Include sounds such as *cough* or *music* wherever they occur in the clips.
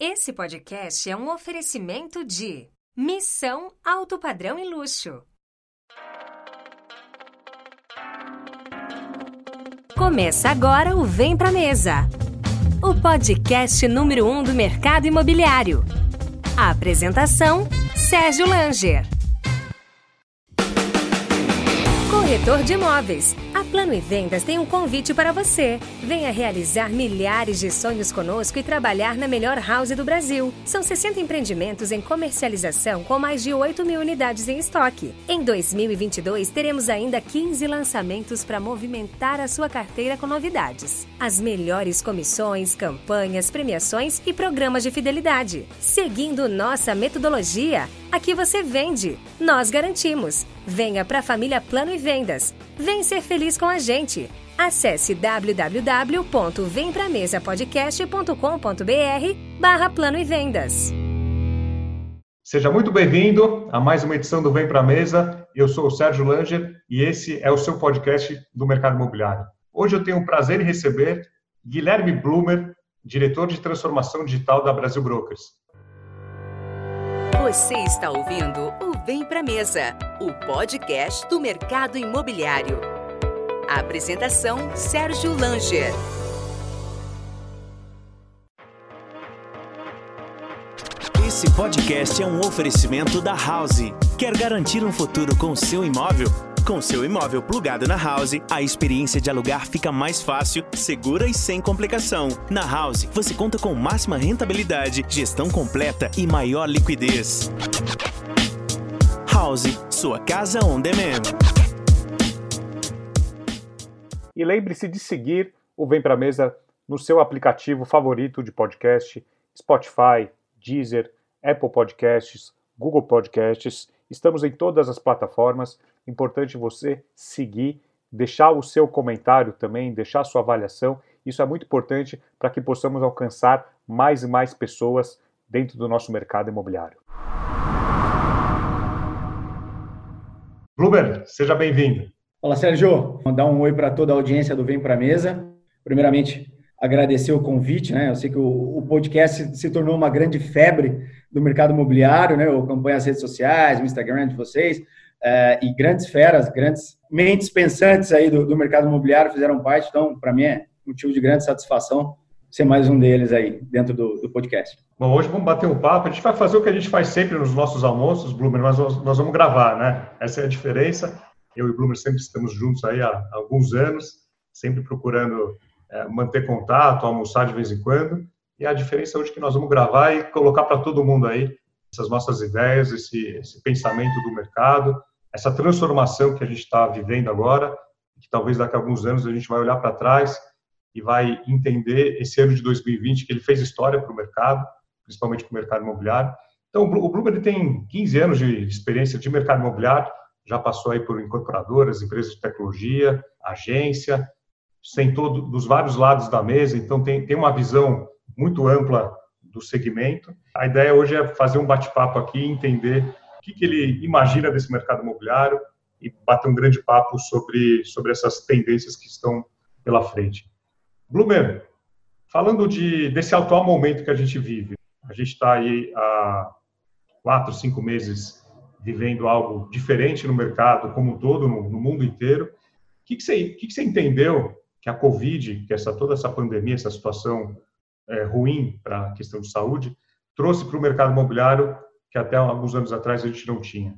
Esse podcast é um oferecimento de Missão Alto Padrão e Luxo. Começa agora o Vem Pra Mesa, o podcast número um do mercado imobiliário. A apresentação: Sérgio Langer. Corretor de imóveis. A Plano e Vendas tem um convite para você. Venha realizar milhares de sonhos conosco e trabalhar na melhor house do Brasil. São 60 empreendimentos em comercialização com mais de 8 mil unidades em estoque. Em 2022, teremos ainda 15 lançamentos para movimentar a sua carteira com novidades. As melhores comissões, campanhas, premiações e programas de fidelidade. Seguindo nossa metodologia, aqui você vende, nós garantimos. Venha para a família Plano e Vendas. Vem ser feliz com a gente. Acesse www.vempramesapodcast.com.br barra Plano e Vendas. Seja muito bem-vindo a mais uma edição do Vem Pra Mesa. Eu sou o Sérgio Langer e esse é o seu podcast do mercado imobiliário. Hoje eu tenho o prazer em receber Guilherme Blumer, diretor de transformação digital da Brasil Brokers. Você está ouvindo o Vem Pra Mesa, o podcast do mercado imobiliário. A apresentação: Sérgio Langer. Esse podcast é um oferecimento da House. Quer garantir um futuro com seu imóvel? Com seu imóvel plugado na House, a experiência de alugar fica mais fácil, segura e sem complicação. Na House, você conta com máxima rentabilidade, gestão completa e maior liquidez. House, sua casa on demand. E lembre-se de seguir o Vem Pra Mesa no seu aplicativo favorito de podcast, Spotify, Deezer, Apple Podcasts, Google Podcasts. Estamos em todas as plataformas. Importante você seguir, deixar o seu comentário também, deixar a sua avaliação. Isso é muito importante para que possamos alcançar mais e mais pessoas dentro do nosso mercado imobiliário. Blumer, seja bem-vindo. Fala, Sérgio. Mandar um oi para toda a audiência do Vem Pra Mesa. Primeiramente, agradecer o convite, né? Eu sei que o, o, podcast se tornou uma grande febre do mercado imobiliário, né? Eu acompanho as redes sociais, o Instagram de vocês, uh, e grandes feras, grandes mentes pensantes aí do, do mercado imobiliário fizeram parte, então, para mim é motivo de grande satisfação ser mais um deles aí dentro do, do, podcast. Bom, hoje vamos bater um papo, a gente vai fazer o que a gente faz sempre nos nossos almoços, Bloomer, mas nós, nós vamos gravar, né? Essa é a diferença. Eu e o Bloomer sempre estamos juntos aí há, há alguns anos, sempre procurando é, manter contato, almoçar de vez em quando. E a diferença hoje é que nós vamos gravar e colocar para todo mundo aí essas nossas ideias, esse, esse pensamento do mercado, essa transformação que a gente está vivendo agora, que talvez daqui a alguns anos a gente vai olhar para trás e vai entender esse ano de 2020 que ele fez história para o mercado, principalmente para o mercado imobiliário. Então, o Bloomberg tem 15 anos de experiência de mercado imobiliário, já passou aí por incorporadoras, empresas de tecnologia, agência, sentou dos vários lados da mesa, então tem, tem uma visão muito ampla do segmento. A ideia hoje é fazer um bate-papo aqui, entender o que, que ele imagina desse mercado imobiliário e bater um grande papo sobre, sobre essas tendências que estão pela frente. Blumer, falando de, desse atual momento que a gente vive, a gente está aí há quatro, cinco meses vivendo algo diferente no mercado como um todo, no, no mundo inteiro. O que, que, você, que, que você entendeu que a Covid, que essa toda essa pandemia, essa situação é, ruim para a questão de saúde, trouxe para o mercado imobiliário que até alguns anos atrás a gente não tinha?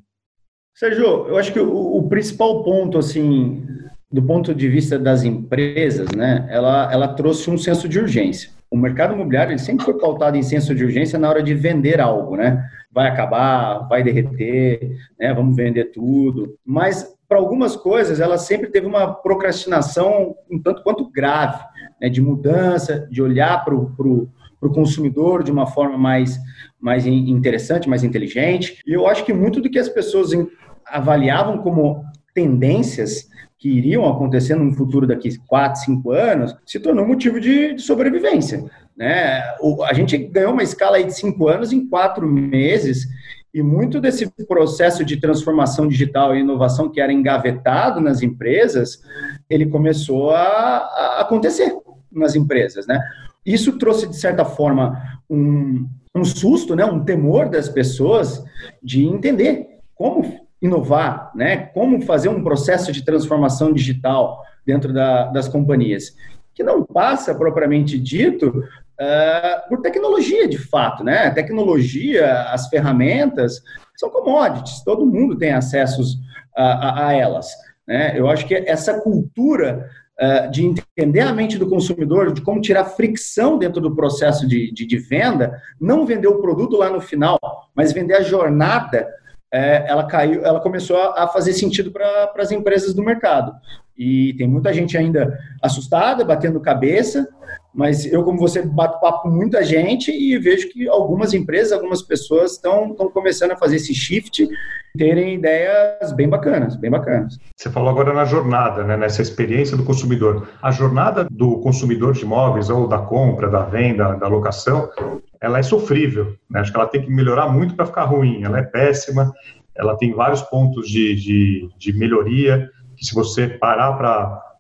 Sérgio, eu acho que o, o principal ponto, assim, do ponto de vista das empresas, né, ela, ela trouxe um senso de urgência. O mercado imobiliário ele sempre foi pautado em senso de urgência na hora de vender algo, né? Vai acabar, vai derreter, né? Vamos vender tudo. Mas para algumas coisas, ela sempre teve uma procrastinação um tanto quanto grave, né, de mudança, de olhar para o consumidor de uma forma mais, mais interessante, mais inteligente. E eu acho que muito do que as pessoas avaliavam como tendências que iriam acontecer no futuro daqui 4, 5 anos, se tornou motivo de, de sobrevivência. Né? O, a gente ganhou uma escala de 5 anos em 4 meses e muito desse processo de transformação digital e inovação que era engavetado nas empresas, ele começou a, a acontecer nas empresas, né? Isso trouxe, de certa forma, um, um susto, né, um temor das pessoas de entender como inovar, né, como fazer um processo de transformação digital dentro da, das companhias, que não passa propriamente dito uh, por tecnologia de fato, né? A tecnologia, as ferramentas são commodities, todo mundo tem acessos a, a, a elas. Né? Eu acho que essa cultura de entender a mente do consumidor, de como tirar fricção dentro do processo de, de, de venda, não vender o produto lá no final, mas vender a jornada é, ela caiu, ela começou a, fazer sentido para as empresas do mercado. E tem muita gente ainda assustada, batendo cabeça, mas eu, como você, bato papo com muita gente e vejo que algumas empresas, algumas pessoas estão começando a fazer esse shift, terem ideias bem bacanas, bem bacanas. Você falou agora na jornada, né, nessa experiência do consumidor. A jornada do consumidor de imóveis, ou da compra, da venda, da locação, ela é sofrível. Né? Acho que ela tem que melhorar muito para ficar ruim. Ela é péssima, ela tem vários pontos de, de, de melhoria, que se você parar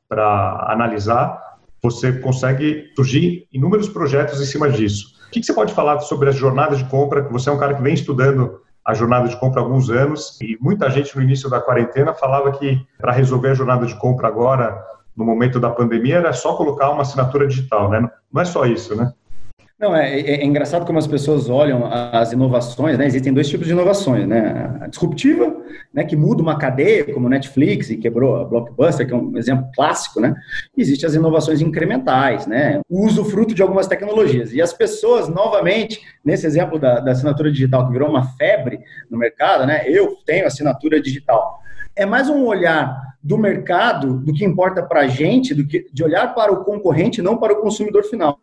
para analisar, você consegue surgir inúmeros projetos em cima disso. O que, você pode falar sobre as jornadas de compra? Você é um cara que vem estudando a jornada de compra há alguns anos e muita gente no início da quarentena falava que para resolver a jornada de compra agora, no momento da pandemia, era só colocar uma assinatura digital, né? Não é só isso, né? Não, é, é, é, engraçado como as pessoas olham as inovações, né? Existem dois tipos de inovações, né? A disruptiva, né, que muda uma cadeia, como Netflix e quebrou a Blockbuster, que é um exemplo clássico, né? E existem as inovações incrementais, né? O uso fruto de algumas tecnologias. E as pessoas, novamente, nesse exemplo da, da assinatura digital, que virou uma febre no mercado, né? Eu tenho assinatura digital. É mais um olhar do mercado, do que importa para a gente, do que, de olhar para o concorrente, não para o consumidor final.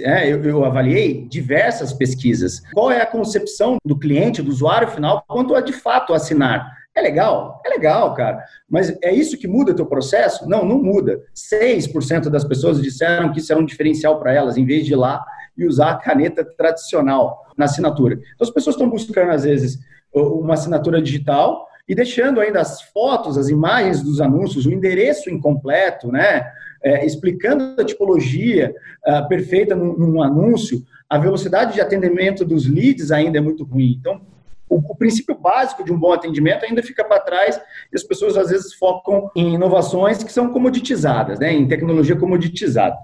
É, eu, eu, avaliei diversas pesquisas. Qual é a concepção do cliente, do usuário final, quanto a de fato assinar? É legal? É legal, cara. Mas é isso que muda o teu processo? Não, não muda. 6% das pessoas disseram que isso era um diferencial para elas, em vez de ir lá e usar a caneta tradicional na assinatura. Então, as pessoas estão buscando, às vezes, uma assinatura digital, e deixando ainda as fotos, as imagens dos anúncios, o endereço incompleto, né? É, explicando a tipologia uh, perfeita num, num, anúncio, a velocidade de atendimento dos leads ainda é muito ruim. Então, o, o princípio básico de um bom atendimento ainda fica para trás e as pessoas às vezes focam em inovações que são comoditizadas, né? em tecnologia comoditizada.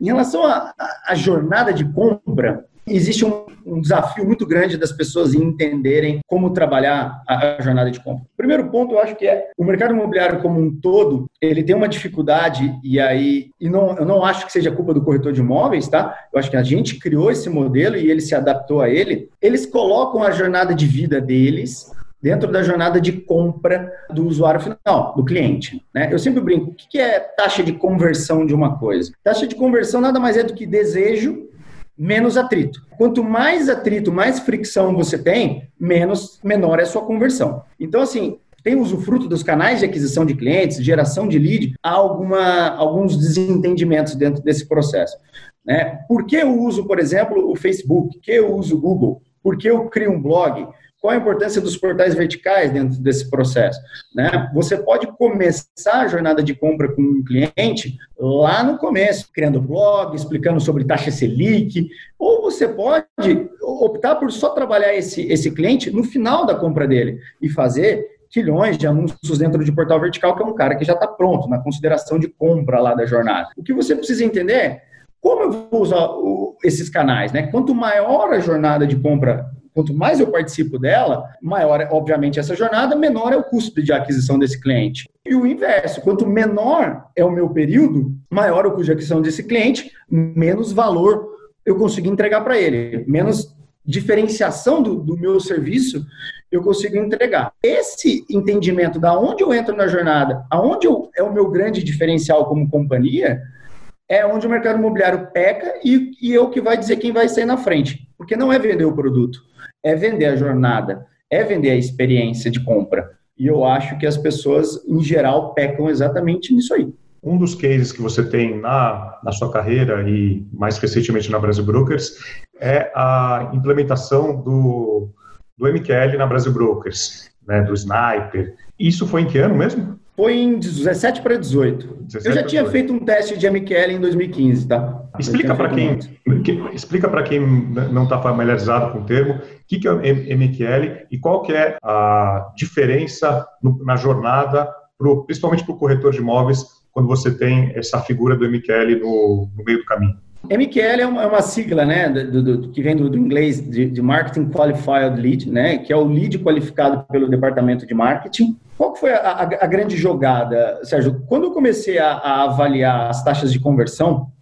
Em relação à jornada de compra, existe um, um, desafio muito grande das pessoas entenderem como trabalhar a, a, jornada de compra. O primeiro ponto, eu acho que é o mercado imobiliário como um todo, ele tem uma dificuldade e aí, e não, eu não acho que seja culpa do corretor de imóveis, tá? Eu acho que a gente criou esse modelo e ele se adaptou a ele. Eles colocam a jornada de vida deles dentro da jornada de compra do usuário final, do cliente. Né? Eu sempre brinco, o que é taxa de conversão de uma coisa? Taxa de conversão nada mais é do que desejo menos atrito. Quanto mais atrito, mais fricção você tem, menos menor é a sua conversão. Então, assim, tem usufruto dos canais de aquisição de clientes, geração de lead, há alguma, alguns desentendimentos dentro desse processo. Né? Por que eu uso, por exemplo, o Facebook? Por que eu uso o Google? Por que eu crio um blog? Qual a importância dos portais verticais dentro desse processo? Né? Você pode começar a jornada de compra com um cliente lá no começo, criando blog, explicando sobre taxa Selic, ou você pode optar por só trabalhar esse, esse cliente no final da compra dele e fazer quilhões de anúncios dentro de portal vertical, que é um cara que já está pronto na consideração de compra lá da jornada. O que você precisa entender é como eu vou usar o, esses canais, né? Quanto maior a jornada de compra quanto mais eu participo dela, maior é, obviamente, essa jornada, menor é o custo de aquisição desse cliente. E o inverso, quanto menor é o meu período, maior o custo de aquisição desse cliente, menos valor eu consigo entregar para ele, menos diferenciação do, do, meu serviço eu consigo entregar. Esse entendimento da onde eu entro na jornada, aonde eu, é o meu grande diferencial como companhia, é onde o mercado imobiliário peca e, e é o que vai dizer quem vai sair na frente. Porque não é vender o produto, é vender a jornada, é vender a experiência de compra. E eu acho que as pessoas, em geral, pecam exatamente nisso aí. Um dos cases que você tem na, na sua carreira e mais recentemente na Brasil Brokers é a implementação do, do MQL na Brasil Brokers, né, do Sniper. Isso foi em que ano mesmo? Foi em 17 para 18. 17 eu já tinha 18. feito um teste de MQL em 2015, tá? Explica para quem, que, explica para quem não está familiarizado com o termo, o que, que é MQL e qual que é a diferença no, na jornada, pro, principalmente para o corretor de imóveis, quando você tem essa figura do MQL no, no meio do caminho. MQL é uma, é uma sigla, né, do, do, que vem do, do inglês de, de, Marketing Qualified Lead, né, que é o lead qualificado pelo departamento de marketing. Qual foi a, a, a grande jogada, Sérgio? Quando eu comecei a, a, avaliar as taxas de conversão,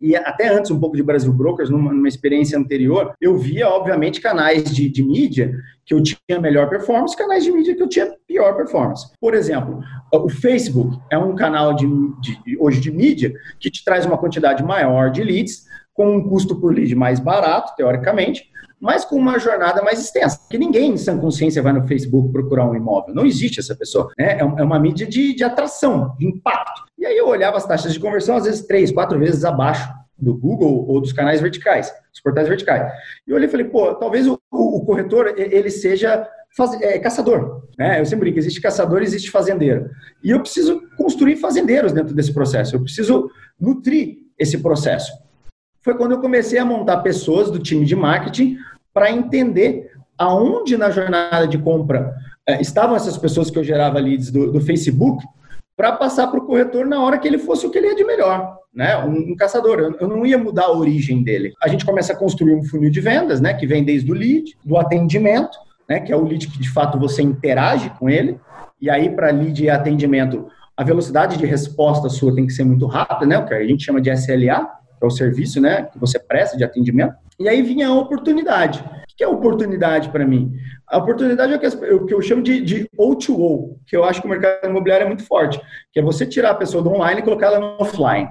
e até antes um pouco de Brasil Brokers, numa, numa experiência anterior, eu via, obviamente, canais de, de mídia que eu tinha melhor performance, canais de mídia que eu tinha pior performance. Por exemplo, o Facebook é um canal de, de, hoje de mídia que te traz uma quantidade maior de leads, com um custo por lead mais barato, teoricamente, mas com uma jornada mais extensa. Porque ninguém em sã consciência vai no Facebook procurar um imóvel. Não existe essa pessoa. Né? É, é uma mídia de, de atração, de impacto. E aí eu olhava as taxas de conversão, às vezes três, quatro vezes abaixo do Google ou dos canais verticais, dos portais verticais. E eu olhei e falei, pô, talvez o, o, o corretor ele seja faz, é, caçador. Né? Eu sempre brinco, existe caçador, existe fazendeiro. E eu preciso construir fazendeiros dentro desse processo. Eu preciso nutrir esse processo. Foi quando eu comecei a montar pessoas do time de marketing para entender aonde na jornada de compra é, estavam essas pessoas que eu gerava leads do, do Facebook para passar para o corretor na hora que ele fosse o que ele é de melhor, né? Um, um, caçador. Eu, eu não ia mudar a origem dele. A gente começa a construir um funil de vendas, né? Que vem desde o lead, do atendimento, né? Que é o lead que de fato você interage com ele. E aí para lead e atendimento, a velocidade de resposta sua tem que ser muito rápida, né? O que a gente chama de SLA, que é o serviço, né? Que você presta de atendimento. E aí vinha a oportunidade. O que é oportunidade para mim? A oportunidade é o que eu chamo de, de O2O, que eu acho que o mercado imobiliário é muito forte, que é você tirar a pessoa do online e colocar ela no offline.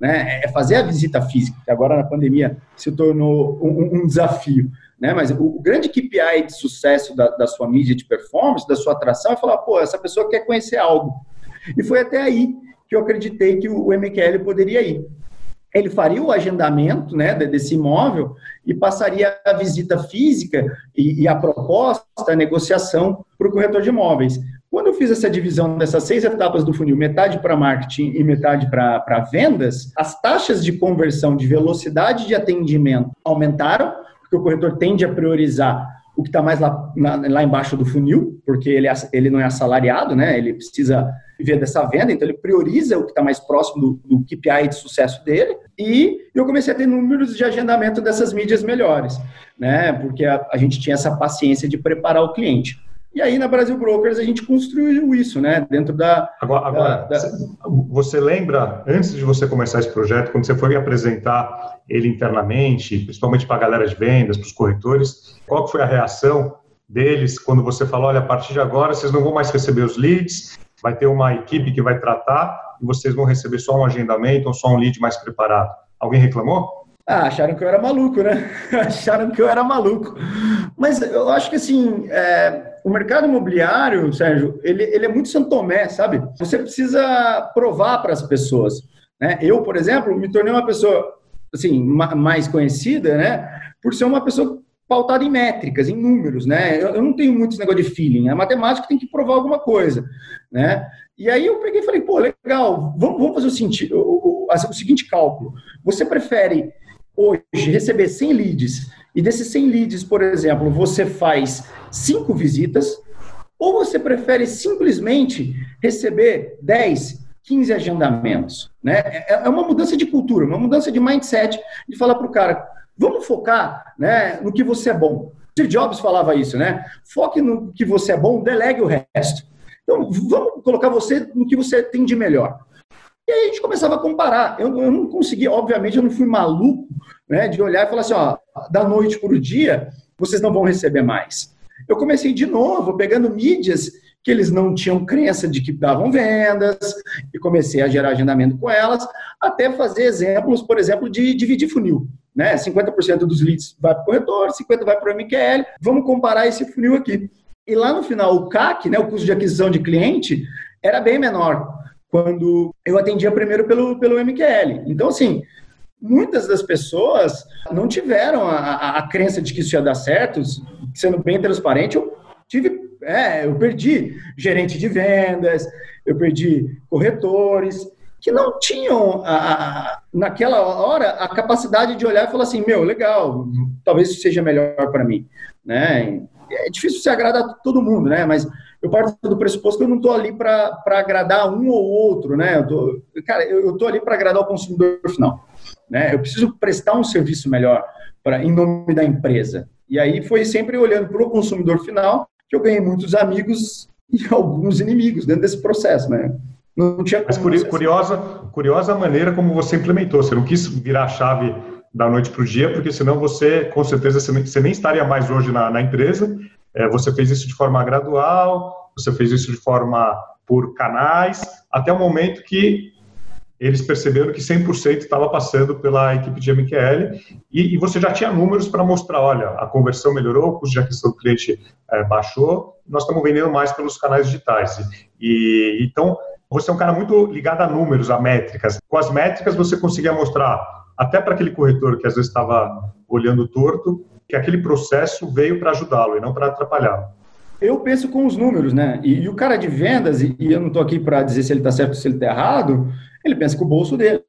Né? É fazer a visita física, que agora na pandemia se tornou um, um desafio. Né? Mas o, grande KPI de sucesso da, da sua mídia de performance, da sua atração, é falar, pô, essa pessoa quer conhecer algo. E foi até aí que eu acreditei que o MQL poderia ir ele faria o agendamento né, desse imóvel e passaria a visita física e, e a proposta, a negociação para o corretor de imóveis. Quando eu fiz essa divisão dessas seis etapas do funil, metade para marketing e metade para vendas, as taxas de conversão de velocidade de atendimento aumentaram, porque o corretor tende a priorizar o que está mais lá, lá embaixo do funil, porque ele, é ele não é assalariado, né? Ele precisa viver dessa venda, então ele prioriza o que está mais próximo do, do KPI de sucesso dele. E eu comecei a ter números de agendamento dessas mídias melhores, né? Porque a, a gente tinha essa paciência de preparar o cliente. E aí na Brasil Brokers a gente construiu isso, né? Dentro da. Agora, agora da, da... você lembra, antes de você começar esse projeto, quando você foi apresentar ele internamente, principalmente para a galera de vendas, para os corretores, qual foi a reação deles quando você falou: olha, a partir de agora vocês não vão mais receber os leads, vai ter uma equipe que vai tratar e vocês vão receber só um agendamento ou só um lead mais preparado? Alguém reclamou? Ah, acharam que eu era maluco, né? *laughs* acharam que eu era maluco. Mas eu acho que assim. É o mercado imobiliário, Sérgio, ele, ele é muito santomé, sabe? Você precisa provar para as pessoas. Né? Eu, por exemplo, me tornei uma pessoa assim mais conhecida, né? Por ser uma pessoa pautada em métricas, em números, né? Eu, eu não tenho muito esse negócio de feeling. A matemática tem que provar alguma coisa, né? E aí eu peguei e falei, pô, legal, vamos, vamos fazer o, sentido, o, o, o seguinte cálculo. Você prefere hoje receber 100 leads e desses 100 leads, por exemplo, você faz cinco visitas, ou você prefere simplesmente receber 10, 15 agendamentos? Né? É, é uma mudança de cultura, uma mudança de mindset, de falar para o cara, vamos focar né, no que você é bom. Steve Jobs falava isso, né? Foque no que você é bom, delegue o resto. Então, vamos colocar você no que você tem de melhor. E aí a gente começava a comparar. Eu, eu não conseguia, obviamente, eu não fui maluco né, de olhar e falar assim, ó, da noite para o dia, vocês não vão receber mais. Eu comecei de novo, pegando mídias que eles não tinham crença de que davam vendas, e comecei a gerar agendamento com elas, até fazer exemplos, por exemplo, de dividir funil. Né? 50% dos leads vai para o corretor, 50% vai para o MQL. Vamos comparar esse funil aqui. E lá no final, o CAC, né, o custo de aquisição de cliente, era bem menor quando eu atendia primeiro pelo, pelo MQL. Então, assim, muitas das pessoas não tiveram a, a, a, crença de que isso ia dar certo, sendo bem transparente, eu tive É, eu perdi gerente de vendas, eu perdi corretores, que não tinham, a, a, naquela hora, a capacidade de olhar e falar assim: meu, legal, talvez isso seja melhor para mim. Né? É difícil se agradar todo mundo, né? mas eu parto do pressuposto que eu não estou ali para agradar um ou outro. Né? Eu tô, cara, eu estou ali para agradar o consumidor final. Né? Eu preciso prestar um serviço melhor pra, em nome da empresa. E aí foi sempre olhando para o consumidor final que eu ganhei muitos amigos e *laughs* alguns inimigos dentro desse processo, né? Não tinha Mas curiosa, curiosa maneira como você implementou. Você não quis virar a chave da noite para o dia, porque senão você, com certeza, você nem estaria mais hoje na, na empresa. É, você fez isso de forma gradual, você fez isso de forma por canais, até o momento que eles perceberam que 100% estava passando pela equipe de MQL e, e você já tinha números para mostrar, olha, a conversão melhorou, o custo de aquisição do cliente é, baixou, nós estamos vendendo mais pelos canais digitais. E, então, você é um cara muito ligado a números, a métricas. Com as métricas, você conseguia mostrar, até para aquele corretor que às vezes estava olhando torto, que aquele processo veio para ajudá-lo e não para atrapalhá-lo. Eu penso com os números, né? E, e o cara de vendas, e, e eu não estou aqui para dizer se ele está certo ou se ele está errado, ele pensa com o bolso dele.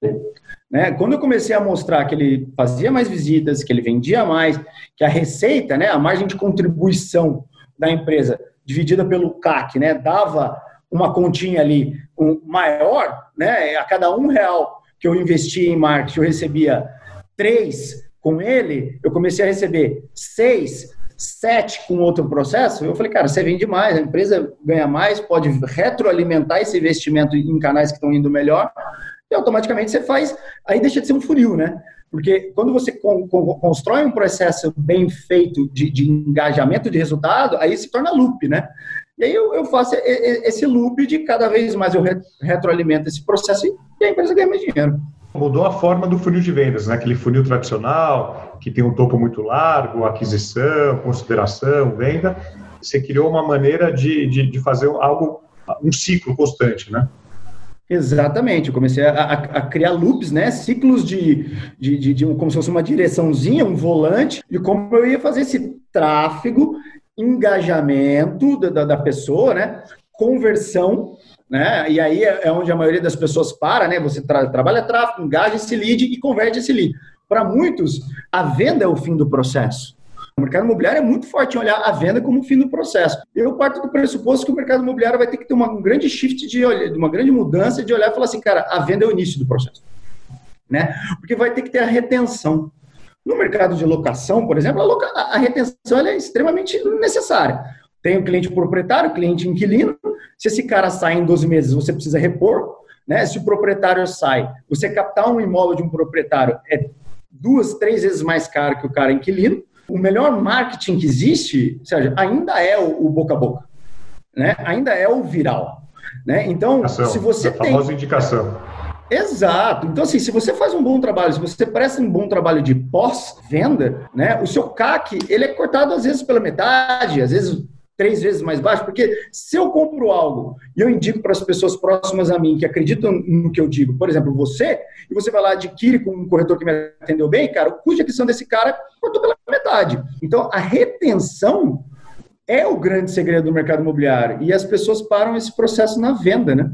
Né? Quando eu comecei a mostrar que ele fazia mais visitas, que ele vendia mais, que a receita, né, a margem de contribuição da empresa dividida pelo CAC, né, dava uma continha ali um, maior, né, a cada um real que eu investia em marketing, eu recebia três com ele, eu comecei a receber seis, sete com outro processo, eu falei, cara, você vende mais, a empresa ganha mais, pode retroalimentar esse investimento em canais que estão indo melhor, e automaticamente você faz, aí deixa de ser um funil, né? Porque quando você constrói um processo bem feito de, de engajamento de resultado, aí se torna loop, né? E aí eu, eu, faço esse loop de cada vez mais eu retroalimento esse processo e a empresa ganha mais dinheiro. Mudou a forma do funil de vendas, né? Aquele funil tradicional, que tem um topo muito largo, aquisição, consideração, venda. Você criou uma maneira de, de, de fazer algo, um ciclo constante, né? Exatamente, eu comecei a, a, a, criar loops, né? Ciclos de, de, de, de, como se fosse uma direçãozinha, um volante, de como eu ia fazer esse tráfego engajamento da, da, da pessoa, né? Conversão, né? E aí é, é, onde a maioria das pessoas para, né? Você tra trabalha tráfego, engaja esse lead e converte esse lead. Para muitos, a venda é o fim do processo. O mercado imobiliário é muito forte em olhar a venda como o fim do processo. Eu parto do pressuposto que o mercado imobiliário vai ter que ter uma, um grande shift de uma grande mudança de olhar e falar assim, cara, a venda é o início do processo. Né? Porque vai ter que ter a retenção. No mercado de locação, por exemplo, a, loca... a retenção é extremamente necessária. Tem o cliente proprietário, cliente inquilino. Se esse cara sai em 12 meses, você precisa repor. Né? Se o proprietário sai, você captar um imóvel de um proprietário é duas, três vezes mais caro que o cara inquilino. O melhor marketing que existe, Sérgio, ainda é o, o boca a boca. Né? Ainda é o viral. Né? Então, Ação, se você a famosa tem... indicação. Exato. Então, assim, se você faz um bom trabalho, se você presta um bom trabalho de pós-venda, né, o seu CAC, ele é cortado às vezes pela metade, às vezes três vezes mais baixo, porque se eu compro algo e eu indico para as pessoas próximas a mim que acreditam no que eu digo, por exemplo, você, e você vai lá adquire com um corretor que me atendeu bem, cara, o custo de aquisição desse cara cortou pela metade. Então, a retenção é o grande segredo do mercado imobiliário e as pessoas param esse processo na venda, né?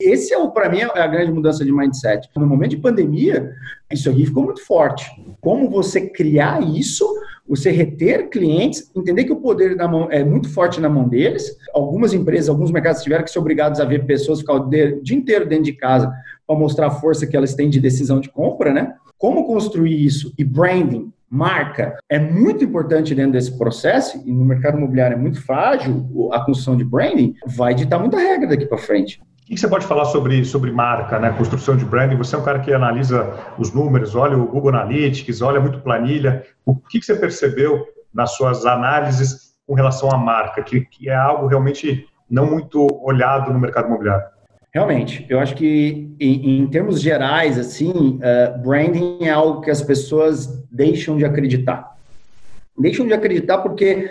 Esse é o para mim é a grande mudança de mindset. No momento de pandemia, isso aqui ficou muito forte. Como você criar isso, você reter clientes, entender que o poder da mão é muito forte na mão deles. Algumas empresas, alguns mercados tiveram que ser obrigados a ver pessoas ficar o dia inteiro dentro de casa para mostrar a força que elas têm de decisão de compra, né? Como construir isso e branding, marca é muito importante dentro desse processo e no mercado imobiliário é muito frágil a construção de branding, vai ditar muita regra daqui para frente. O que você pode falar sobre, sobre marca, né? construção de branding? Você é um cara que analisa os números, olha o Google Analytics, olha muito planilha. O que você percebeu nas suas análises com relação à marca, que, que é algo realmente não muito olhado no mercado imobiliário? Realmente, eu acho que em, em termos gerais, assim, uh, branding é algo que as pessoas deixam de acreditar. Deixam de acreditar porque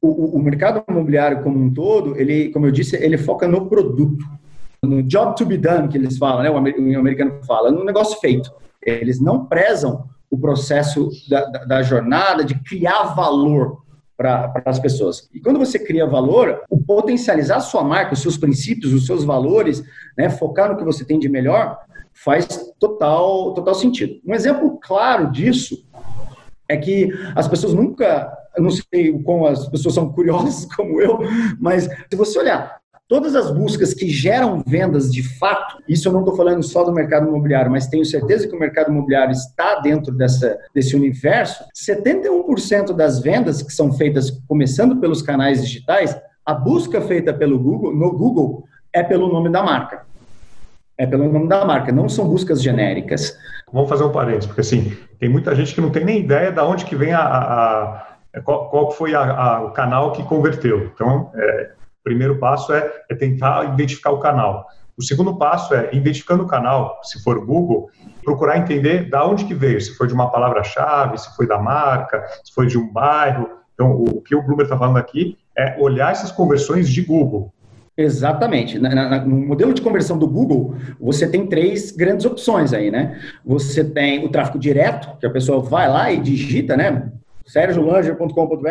o, o mercado imobiliário como um todo, ele, como eu disse, ele foca no produto no job to be done, que eles falam, né? o americano fala, no negócio feito. Eles não prezam o processo da, da, da jornada de criar valor para as pessoas. E quando você cria valor, o potencializar a sua marca, os seus princípios, os seus valores, né, focar no que você tem de melhor, faz total, total sentido. Um exemplo claro disso é que as pessoas nunca, eu não sei como as pessoas são curiosas *laughs* como eu, mas se você olhar todas as buscas que geram vendas de fato, isso eu não estou falando só do mercado imobiliário, mas tenho certeza que o mercado imobiliário está dentro dessa, desse universo, 71% das vendas que são feitas começando pelos canais digitais, a busca feita pelo Google, no Google, é pelo nome da marca. É pelo nome da marca, não são buscas genéricas. Vamos fazer um parênteses, porque assim, tem muita gente que não tem nem ideia de onde que vem a, a, a qual, qual, foi a, o canal que converteu. Então, é, o primeiro passo é, é tentar identificar o canal. O segundo passo é, identificando o canal, se for Google, procurar entender da onde que veio, se foi de uma palavra-chave, se foi da marca, se foi de um bairro. Então, o que o Bloomberg está falando aqui é olhar essas conversões de Google. Exatamente. Na, na, no modelo de conversão do Google, você tem três grandes opções aí, né? Você tem o tráfego direto, que a pessoa vai lá e digita, né? sergiolanger.com.br.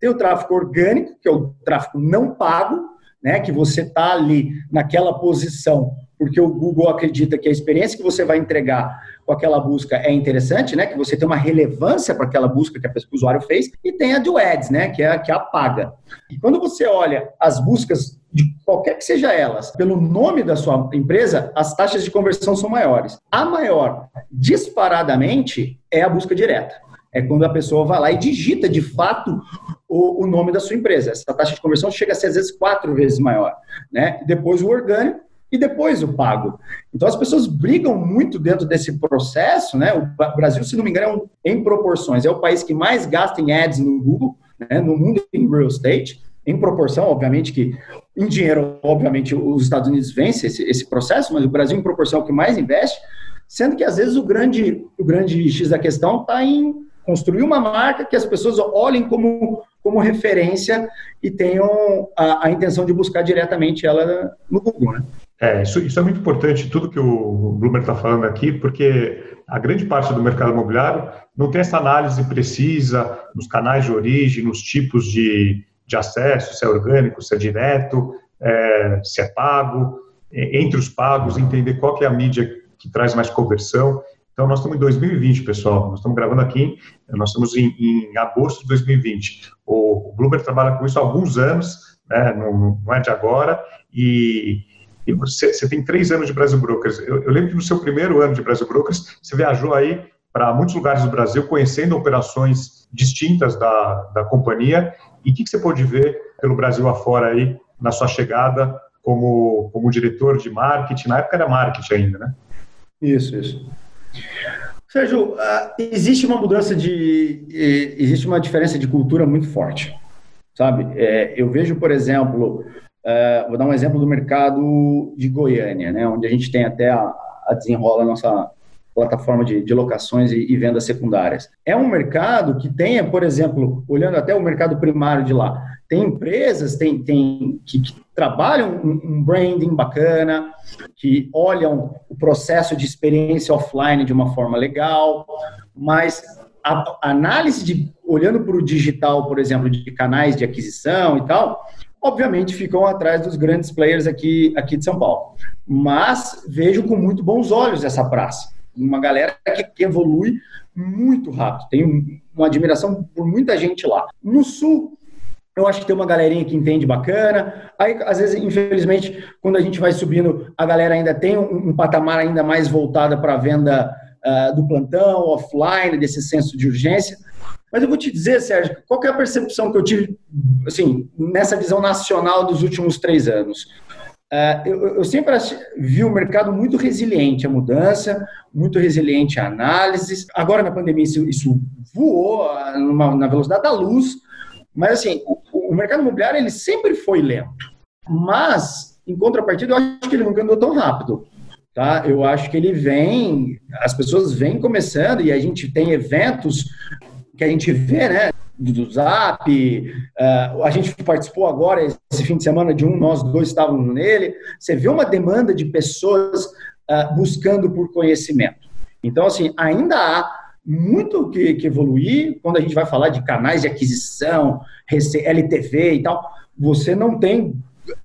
Tem o tráfego orgânico, que é o tráfego não pago, né, que você está ali naquela posição, porque o Google acredita que a experiência que você vai entregar com aquela busca é interessante, né, que você tem uma relevância para aquela busca que o usuário fez, e tem a do Ads, né, que é a que é a paga. E quando você olha as buscas de qualquer que seja elas, pelo nome da sua empresa, as taxas de conversão são maiores. A maior, disparadamente, é a busca direta é quando a pessoa vai lá e digita de fato o, o, nome da sua empresa. Essa taxa de conversão chega a ser às vezes quatro vezes maior, né? Depois o orgânico e depois o pago. Então as pessoas brigam muito dentro desse processo, né? O Brasil, se não me engano, é um, em proporções, é o país que mais gasta em ads no Google, né? no mundo em real estate, em proporção, obviamente que em dinheiro, obviamente os Estados Unidos vencem esse, esse processo, mas o Brasil em proporção é o que mais investe, sendo que às vezes o grande o grande X da questão está em construir uma marca que as pessoas olhem como, como referência e tenham a, a intenção de buscar diretamente ela no Google, né? É, isso, isso é muito importante, tudo que o Bloomer está falando aqui, porque a grande parte do mercado imobiliário não tem essa análise precisa nos canais de origem, nos tipos de, de acesso, se é orgânico, se é direto, é, se é pago, entre os pagos, entender qual é a mídia que traz mais conversão. Então, nós estamos em 2020, pessoal. Nós estamos gravando aqui, nós estamos em, em agosto de 2020. O, o Bloomberg trabalha com isso há alguns anos, né, não, não é de agora, e, e você, você, tem três anos de Brasil Brokers. Eu, eu, lembro que no seu primeiro ano de Brasil Brokers, você viajou aí para muitos lugares do Brasil, conhecendo operações distintas da, da companhia. E o que, que você pôde ver pelo Brasil afora aí, na sua chegada como, como diretor de marketing? Na época era marketing ainda, né? Isso, isso. Sérgio, ah, existe uma mudança de. existe uma diferença de cultura muito forte, sabe? É, eu vejo, por exemplo, é, vou dar um exemplo do mercado de Goiânia, né, onde a gente tem até a, a desenrola a nossa plataforma de, de locações e, e, vendas secundárias. É um mercado que tenha, por exemplo, olhando até o mercado primário de lá, tem empresas tem, tem, que, que trabalham um, branding bacana, que olham o processo de experiência offline de uma forma legal, mas a análise de olhando para o digital, por exemplo, de canais de aquisição e tal, obviamente ficam atrás dos grandes players aqui, aqui de São Paulo. Mas vejo com muito bons olhos essa praça. Uma galera que, que evolui muito rápido. Tenho uma admiração por muita gente lá. No Sul, eu acho que tem uma galerinha que entende bacana. Aí, às vezes, infelizmente, quando a gente vai subindo, a galera ainda tem um, um patamar ainda mais voltada para a venda uh, do plantão, offline, desse senso de urgência. Mas eu vou te dizer, Sérgio, qual é a percepção que eu tive, assim, nessa visão nacional dos últimos três anos? Uh, eu, eu, sempre vi o mercado muito resiliente à mudança, muito resiliente à análise. Agora, na pandemia, isso, isso voou uh, numa, na velocidade da luz, mas, assim, o, o mercado imobiliário ele sempre foi lento. Mas, em contrapartida, eu acho que ele nunca andou tão rápido. Tá? Eu acho que ele vem, as pessoas vêm começando e a gente tem eventos que a gente vê, né? Do Zap, uh, a gente participou agora, esse fim de semana, de um, nós dois estávamos nele. Você vê uma demanda de pessoas uh, buscando por conhecimento. Então, assim, ainda há muito que, que evoluir quando a gente vai falar de canais de aquisição, LTV e tal. Você não tem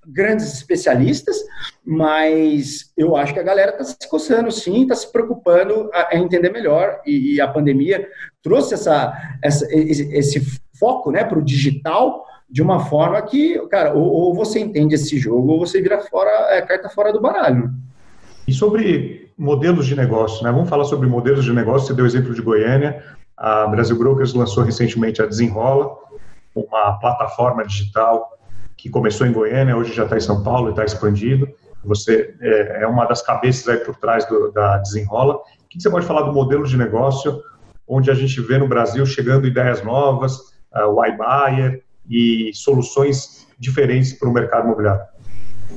grandes especialistas, mas eu acho que a galera está se coçando sim, está se preocupando a, a entender melhor e, e, a pandemia trouxe essa, essa esse, esse, foco né, para o digital de uma forma que, cara, ou, ou, você entende esse jogo ou você vira fora, é, carta fora do baralho. E sobre modelos de negócio, né? Vamos falar sobre modelos de negócio. Você deu o exemplo de Goiânia. A Brasil Brokers lançou recentemente a Desenrola, uma plataforma digital que começou em Goiânia, hoje já está em São Paulo e está expandido. Você é, é, uma das cabeças aí por trás do, da Desenrola. O que você pode falar do modelo de negócio, onde a gente vê no Brasil chegando ideias novas, uh, o iBuyer e soluções diferentes para o mercado imobiliário?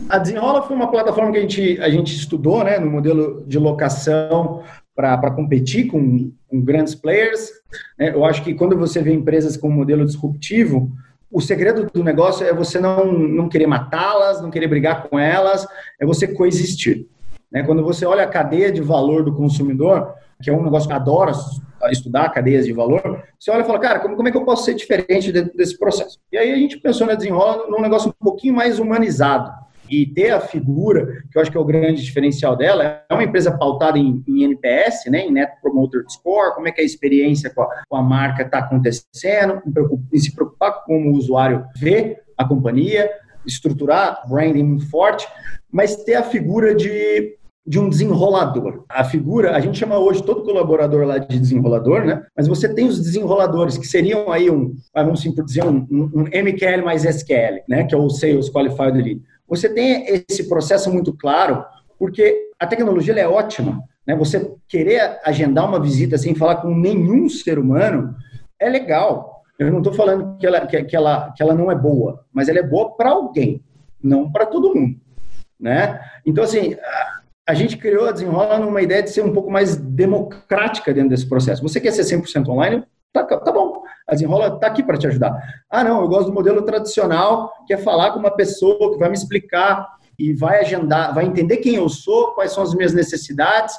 A Desenrola foi uma plataforma que a gente, a gente estudou, né, no modelo de locação para competir com, com, grandes players. Né? Eu acho que quando você vê empresas com um modelo disruptivo, o segredo do negócio é você não, não querer matá-las, não querer brigar com elas, é você coexistir. Né? Quando você olha a cadeia de valor do consumidor, que é um negócio que adora estudar cadeias de valor, você olha e fala, cara, como, como é que eu posso ser diferente desse processo? E aí a gente pensou na Desenrola num negócio um pouquinho mais humanizado e ter a figura, que eu acho que é o grande diferencial dela, é uma empresa pautada em, em NPS, né, em Net Promoter Score, como é que a experiência com a, com a marca está acontecendo, em se preocupar com como o usuário vê a companhia, estruturar branding forte, mas ter a figura de de um desenrolador. A figura, a gente chama hoje todo colaborador lá de desenrolador, né? Mas você tem os desenroladores, que seriam aí um, vamos assim por dizer, um, um, MQL mais SQL, né? Que é o Sales Qualified Lead você tem esse processo muito claro, porque a tecnologia é ótima. Né? Você querer agendar uma visita sem falar com nenhum ser humano é legal. Eu não estou falando que ela, que, que, ela, que ela não é boa, mas ela é boa para alguém, não para todo mundo. Né? Então, assim, a gente criou a Desenrola numa ideia de ser um pouco mais democrática dentro desse processo. Você quer ser 100% online? Tá, tá bom, a Desenrola está aqui para te ajudar. Ah, não, eu gosto do modelo tradicional, que é falar com uma pessoa que vai me explicar e vai agendar, vai entender quem eu sou, quais são as minhas necessidades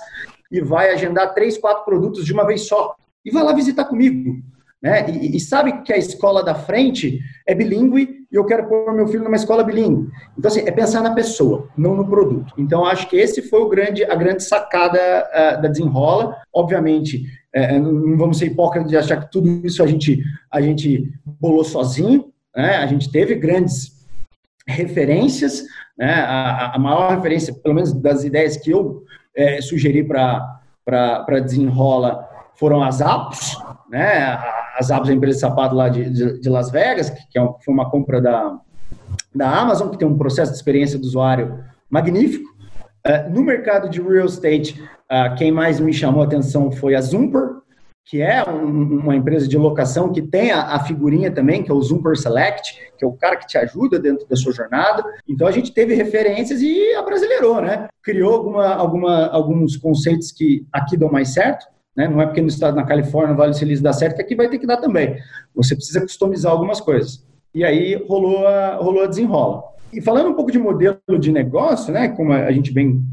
e vai agendar três, quatro produtos de uma vez só. E vai lá visitar comigo. Né? E, e, sabe que a escola da frente é bilíngue e eu quero pôr meu filho numa escola bilíngue. Então, assim, é pensar na pessoa, não no produto. Então, acho que esse foi o grande, a grande sacada uh, da Desenrola. Obviamente, uh, não vamos ser hipócritas de achar que tudo isso a gente, a gente bolou sozinho. Né? A gente teve grandes referências. Né? A, a maior referência, pelo menos das ideias que eu uh, sugeri para Desenrola, foram as apps, né? as Zappos é a empresa de sapato lá de, de, de Las Vegas, que, é foi uma compra da, da Amazon, que tem um processo de experiência do usuário magnífico. Uh, no mercado de real estate, uh, quem mais me chamou a atenção foi a Zumper, que é um, uma empresa de locação que tem a, a, figurinha também, que é o Zumper Select, que é o cara que te ajuda dentro da sua jornada. Então a gente teve referências e abrasileirou, né? Criou alguma, alguma, alguns conceitos que aqui dão mais certo. Né? Não é porque no estado na Califórnia, no Vale do Silício dá certo, que aqui vai ter que dar também. Você precisa customizar algumas coisas. E aí rolou a, rolou a desenrola. E falando um pouco de modelo de negócio, né, como a gente bem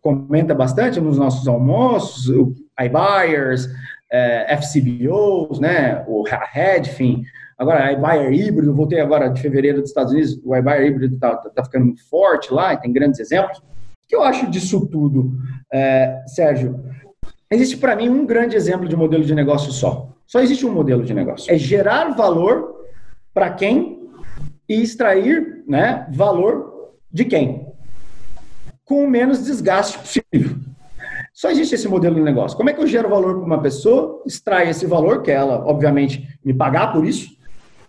comenta bastante nos nossos almoços, o iBuyers, é, FCBOs, né, o Redfin, agora iBuyer híbrido, voltei agora de fevereiro dos Estados Unidos, o iBuyer híbrido está tá ficando muito forte lá, tem grandes exemplos. O que eu acho disso tudo, é, Sérgio? Existe para mim um grande exemplo de modelo de negócio só. Só existe um modelo de negócio. É gerar valor para quem e extrair né, valor de quem. Com o menos desgaste possível. Só existe esse modelo de negócio. Como é que eu gero valor para uma pessoa, extrai esse valor, que ela, obviamente, me pagar por isso,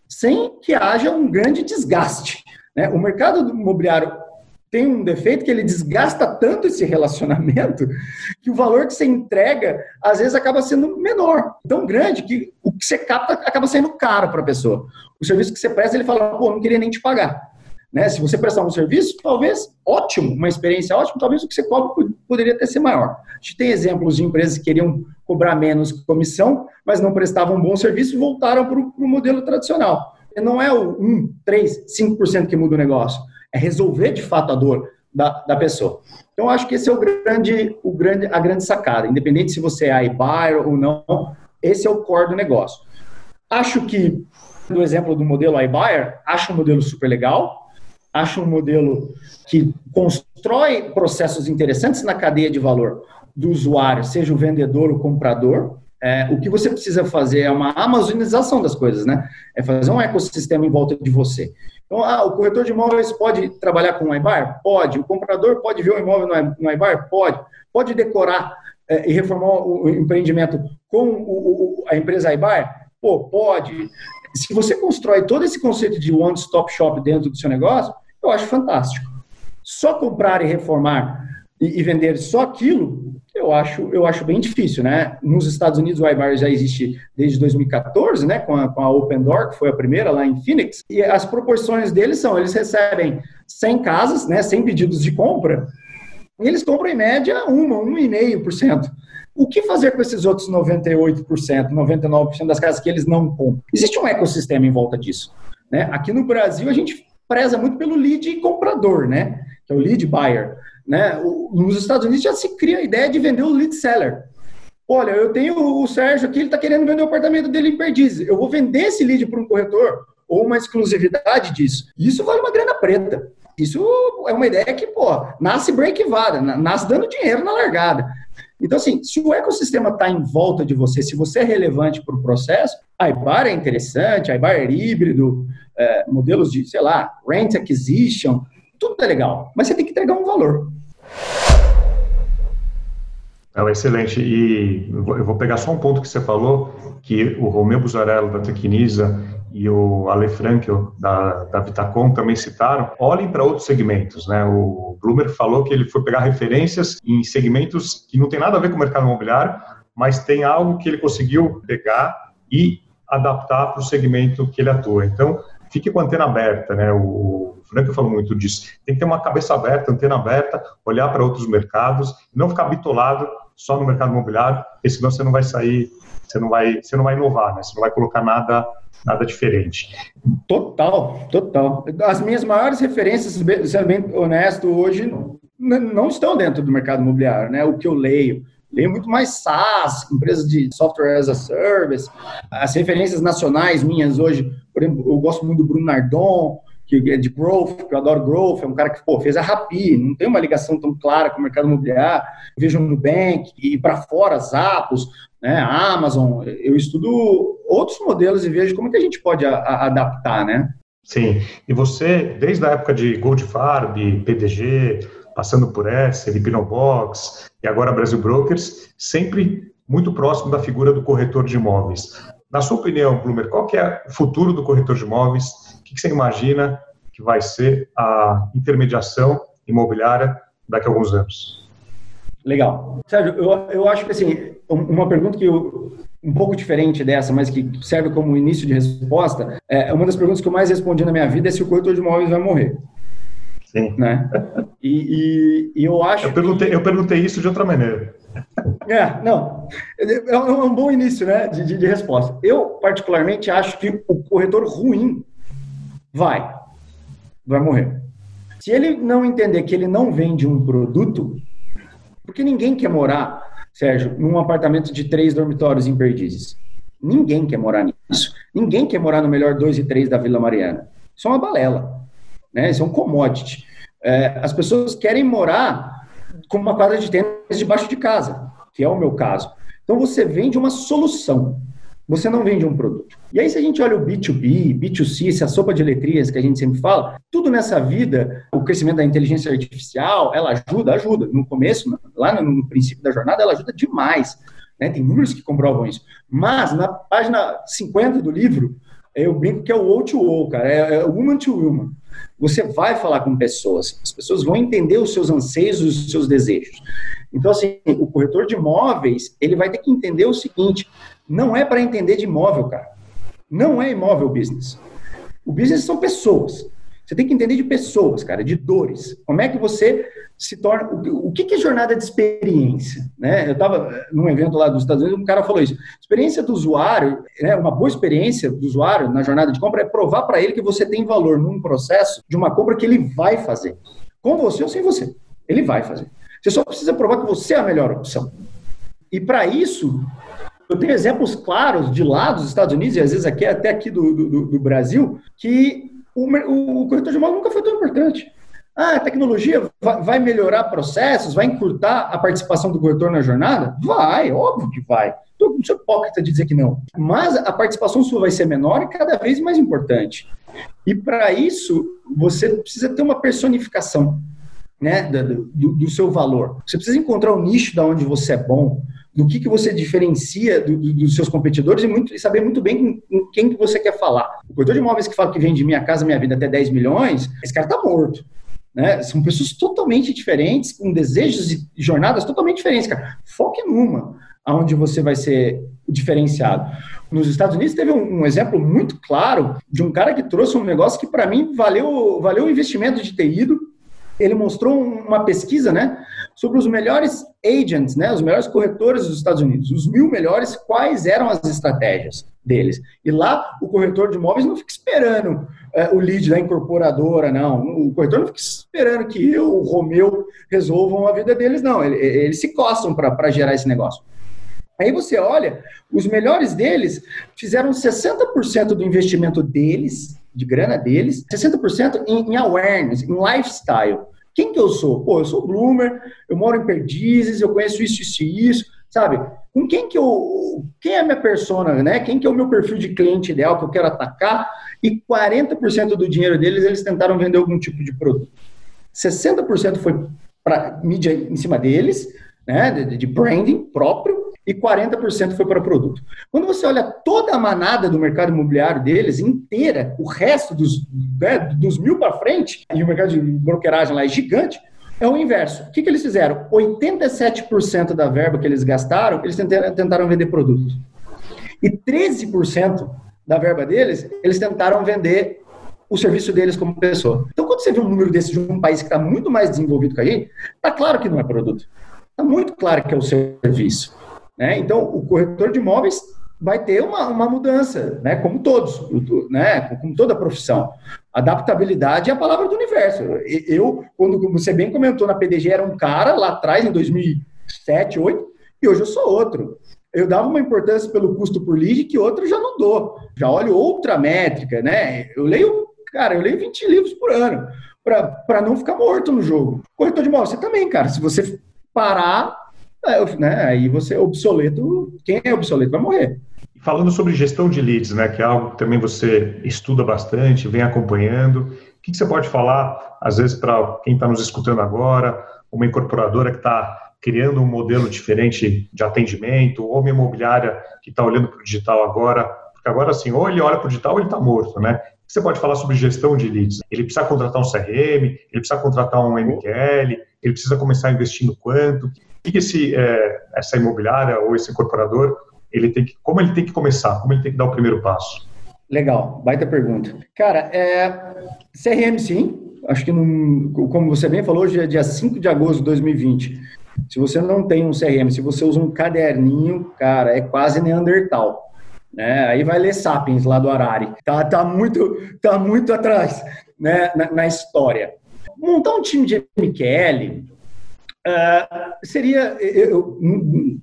sem que haja um grande desgaste. Né? O mercado imobiliário tem um defeito que ele desgasta tanto esse relacionamento *laughs* que o valor que você entrega às vezes acaba sendo menor, tão grande que o que você capta acaba sendo caro para a pessoa. O serviço que você presta, ele fala, pô, não queria nem te pagar. Né? Se você prestar um serviço, talvez ótimo, uma experiência ótima, talvez o que você cobra poderia até ser maior. A gente tem exemplos de empresas que queriam cobrar menos comissão, mas não prestavam um bom serviço e voltaram para o modelo tradicional. Não é o 1, 3, 5% que muda o negócio é resolver de fato a dor da, da pessoa. Então, acho que esse é o grande, o grande, a grande sacada. Independente se você é iBuyer ou não, Esse é o core do negócio. Acho que, no exemplo do modelo iBuyer, acho um modelo super legal, acho um modelo que constrói processos interessantes na cadeia de valor do usuário, seja o vendedor ou o comprador. É, o que você precisa fazer é uma amazonização das coisas, né? É fazer um ecossistema em volta de você. Então, ah, o corretor de imóveis pode trabalhar com o iBar? Pode. O comprador pode ver o imóvel no iBar? Pode. Pode decorar é, e reformar o empreendimento com o, o, a empresa iBar? Pô, pode. Se você constrói todo esse conceito de one-stop shop dentro do seu negócio, eu acho fantástico. Só comprar e reformar e, e vender só aquilo, eu acho, eu acho bem difícil, né? Nos Estados Unidos o iBuyer já existe desde 2014, né? Com a, com a Open Door, que foi a primeira lá em Phoenix. E as proporções deles são, eles recebem 100 casas, né? 100 pedidos de compra, e eles compram em média uma, 1,5%. O que fazer com esses outros 98%, 99% das casas que eles não compram? Existe um ecossistema em volta disso. Né? Aqui no Brasil, a gente preza muito pelo lead comprador, né? que é o lead buyer. Né? Nos Estados Unidos já se cria a ideia de vender o lead seller. Olha, eu tenho o Sérgio aqui, ele está querendo vender o apartamento dele em Perdizes. Eu vou vender esse lead para um corretor ou uma exclusividade disso. Isso vale uma grana preta. Isso é uma ideia que, pô, nasce break-vada, nasce dando dinheiro na largada. Então, assim, se o ecossistema está em volta de você, se você é relevante para o processo, a IBAR é interessante, a IBAR é híbrido, é, modelos de, sei lá, rent acquisition, tudo é legal, mas você tem que entregar um valor. É excelente. E eu vou pegar só um ponto que você falou, que o Romeu Buzarello da Tecnisa e o Ale Frankel da, da Vitacom também citaram, olhem para outros segmentos. Né? O Blumer falou que ele foi pegar referências em segmentos que não tem nada a ver com o mercado imobiliário, mas tem algo que ele conseguiu pegar e adaptar para o segmento que ele atua. Então, fique com a antena aberta, né? O Franco falou muito disso. Tem que ter uma cabeça aberta, antena aberta, olhar para outros mercados, não ficar bitolado só no mercado imobiliário, porque senão você não vai sair, você não vai, você não vai inovar, né? Você não vai colocar nada nada diferente. Total, total. As minhas maiores referências, sendo bem honesto, hoje não estão dentro do mercado imobiliário, né? O que eu leio. Leio muito mais SaaS, empresas de software as a service. As referências nacionais minhas hoje, por exemplo, eu gosto muito do Bruno Nardon, que é de growth, que eu adoro growth, é um cara que pô, fez a Rapi, não tem uma ligação tão clara com o mercado imobiliário. Eu vejo no Nubank e para fora, Zappos, né, Amazon, eu estudo outros modelos e vejo como que a gente pode a, a adaptar, né? Sim, e você, desde a época de Goldfarb, PDG, passando por essa, Lipinobox e agora Brasil Brokers, sempre muito próximo da figura do corretor de imóveis. Na sua opinião, Plumer, qual que é o futuro do corretor de imóveis? O que você imagina que vai ser a intermediação imobiliária daqui a alguns anos? Legal. Sérgio, eu, eu acho que assim, uma pergunta que eu, um pouco diferente dessa, mas que serve como início de resposta, é uma das perguntas que eu mais respondi na minha vida é se o corretor de imóveis vai morrer. Sim. Né? E, e, e eu acho. Eu perguntei, que... eu perguntei isso de outra maneira. É, não. É, é um bom início né, de, de, de resposta. Eu, particularmente, acho que o corretor ruim vai. Vai morrer. Se ele não entender que ele não vende um produto, porque ninguém quer morar, Sérgio, num apartamento de três dormitórios em Perdizes. Ninguém quer morar nisso. Ninguém quer morar no melhor dois e três da Vila Mariana. Isso é uma balela. Né? Isso é um commodity. É, as pessoas querem morar com uma quadra de tênis debaixo de casa, que é o meu caso. Então você vende uma solução. Você não vende um produto. E aí, se a gente olha o B2B, B2C, essa sopa de letrias que a gente sempre fala, tudo nessa vida, o crescimento da inteligência artificial, ela ajuda, ajuda. No começo, lá no, princípio da jornada, ela ajuda demais. Né? Tem números que comprovam isso. Mas, na página 50 do livro, eu brinco que é o O to O, cara, é, é woman to woman. Você vai falar com pessoas, as pessoas vão entender os seus anseios, os seus desejos. Então, assim, o corretor de imóveis, ele vai ter que entender o seguinte: não é para entender de imóvel, cara. Não é imóvel business. O business são pessoas. Você tem que entender de pessoas, cara, de dores. Como é que você se torna. O que é jornada de experiência? Né? Eu estava num evento lá dos Estados Unidos, um cara falou isso. Experiência do usuário, né, uma boa experiência do usuário na jornada de compra é provar para ele que você tem valor num processo de uma compra que ele vai fazer. Com você ou sem você. Ele vai fazer. Você só precisa provar que você é a melhor opção. E para isso, Eu tenho exemplos claros de lá dos Estados Unidos e às vezes aqui até aqui do, do, do Brasil que o, o corretor de imóvel nunca foi tão importante. Ah, a tecnologia vai melhorar processos, vai encurtar a participação do corretor na jornada? Vai, óbvio que vai. Não sou hipócrita de dizer que não. Mas a participação sua vai ser menor e cada vez mais importante. E para isso, você precisa ter uma personificação né, do, do, do, seu valor. Você precisa encontrar o nicho da onde você é bom, do que, que você diferencia do, dos seus competidores e, muito, e saber muito bem com, com, quem que você quer falar. O corretor de imóveis que fala que vende Minha Casa Minha Vida até 10 milhões, esse cara está morto. Né? São pessoas totalmente diferentes, com desejos e jornadas totalmente diferentes, cara. Foque numa, aonde você vai ser diferenciado. Nos Estados Unidos teve um, um, exemplo muito claro de um cara que trouxe um negócio que para mim valeu, valeu o investimento de ter ido. Ele mostrou uma pesquisa, né, sobre os melhores agents, né, os melhores corretores dos Estados Unidos, os mil melhores, quais eram as estratégias deles. E lá o corretor de imóveis não fica esperando é, o lead da incorporadora, não. O corretor não fica esperando que eu, o Romeu, resolvam a vida deles, não. Eles, eles se costam para gerar esse negócio. Aí você olha, os melhores deles fizeram 60% do investimento deles, de grana deles, 60% em, em awareness, em lifestyle. Quem que eu sou? Pô, eu sou bloomer, eu moro em Perdizes, eu conheço isso, isso e isso, sabe? Com quem que eu... Quem é a minha persona, né? Quem que é o meu perfil de cliente ideal que eu quero atacar? E 40% do dinheiro deles, eles tentaram vender algum tipo de produto. 60% foi para mídia em cima deles, né? De, de branding próprio, e 40% foi para produto. Quando você olha toda a manada do mercado imobiliário deles inteira, o resto dos, né, dos mil para frente, e o mercado de brokeragem lá é gigante, é o inverso. O que, que eles fizeram? 87% da verba que eles gastaram, eles tentaram vender produtos. E 13% da verba deles, eles tentaram vender o serviço deles como pessoa. Então, quando você vê um número desse de um país que está muito mais desenvolvido que a gente, está claro que não é produto. Está muito claro que é o serviço. Né? Então, o corretor de imóveis vai ter uma, uma mudança, né? como todos, né? como toda profissão. Adaptabilidade é a palavra do universo. Eu, quando você bem comentou na PDG, era um cara lá atrás, em 2007, 2008, e hoje eu sou outro. Eu dava uma importância pelo custo por lead que outro já não dou. Já olho outra métrica, né? Eu leio, cara, eu leio 20 livros por ano para não ficar morto no jogo. Corretor de imóveis, você também, cara. Se você parar, né, aí você é obsoleto, quem é obsoleto vai morrer. Falando sobre gestão de leads, né, que é algo que também você estuda bastante, vem acompanhando, o que, que você pode falar, às vezes, para quem está nos escutando agora, uma incorporadora que está criando um modelo diferente de atendimento, ou uma imobiliária que está olhando para o digital agora, porque agora, assim, ou ele olha para o digital ou ele está morto, né? O que você pode falar sobre gestão de leads? Ele precisa contratar um CRM, ele precisa contratar um MQL, ele precisa começar investindo quanto? Que, esse, é, essa imobiliária ou esse incorporador, ele tem que, como ele tem que começar, como ele tem que dar o primeiro passo? Legal, baita pergunta. Cara, é, CRM sim, acho que como você bem falou, hoje é dia 5 de agosto de 2020. Se você não tem um CRM, se você usa um caderninho, cara, é quase Neandertal. Né? Aí vai ler Sapiens lá do Arari. Tá, tá, muito, tá muito atrás né, na, na história. Montar um time de MQL, Uh, seria, eu,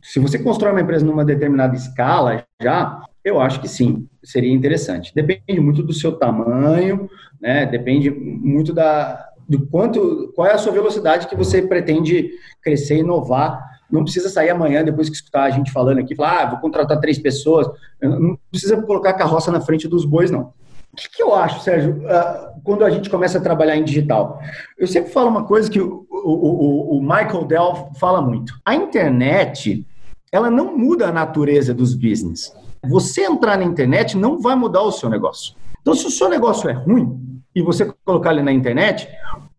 se você constrói uma empresa numa determinada escala já, eu acho que sim, seria interessante. Depende muito do seu tamanho, né? Depende muito da do quanto, qual é a sua velocidade que você pretende crescer, inovar. Não precisa sair amanhã depois que escutar a gente falando aqui, falar, ah, vou contratar três pessoas. Não precisa colocar a carroça na frente dos bois, não. O que, que eu acho, Sérgio, uh, quando a gente começa a trabalhar em digital? Eu sempre falo uma coisa que o, o, o, Michael Dell fala muito. A internet, ela não muda a natureza dos business. Você entrar na internet não vai mudar o seu negócio. Então, se o seu negócio é ruim e você colocar ele na internet,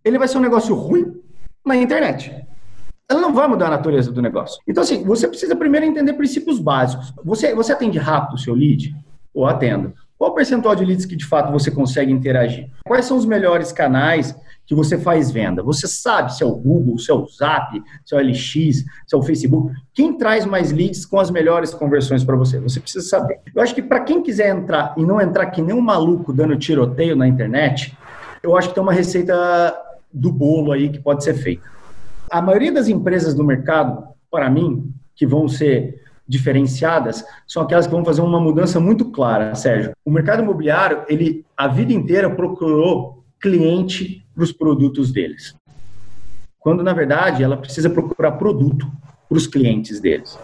ele vai ser um negócio ruim na internet. Ela não vai mudar a natureza do negócio. Então, assim, você precisa primeiro entender princípios básicos. Você, você atende rápido o seu lead? Ou atendo? Qual o percentual de leads que de fato você consegue interagir? Quais são os melhores canais que você faz venda? Você sabe se é o Google, se é o Zap, se é o LX, se é o Facebook? Quem traz mais leads com as melhores conversões para você? Você precisa saber. Eu acho que para quem quiser entrar e não entrar que nem um maluco dando tiroteio na internet, eu acho que tem uma receita do bolo aí que pode ser feita. A maioria das empresas do mercado, para mim, que vão ser diferenciadas são aquelas que vão fazer uma mudança muito clara, Sérgio. O mercado imobiliário, ele a vida inteira procurou cliente para os produtos deles. Quando, na verdade, ela precisa procurar produto para os clientes deles.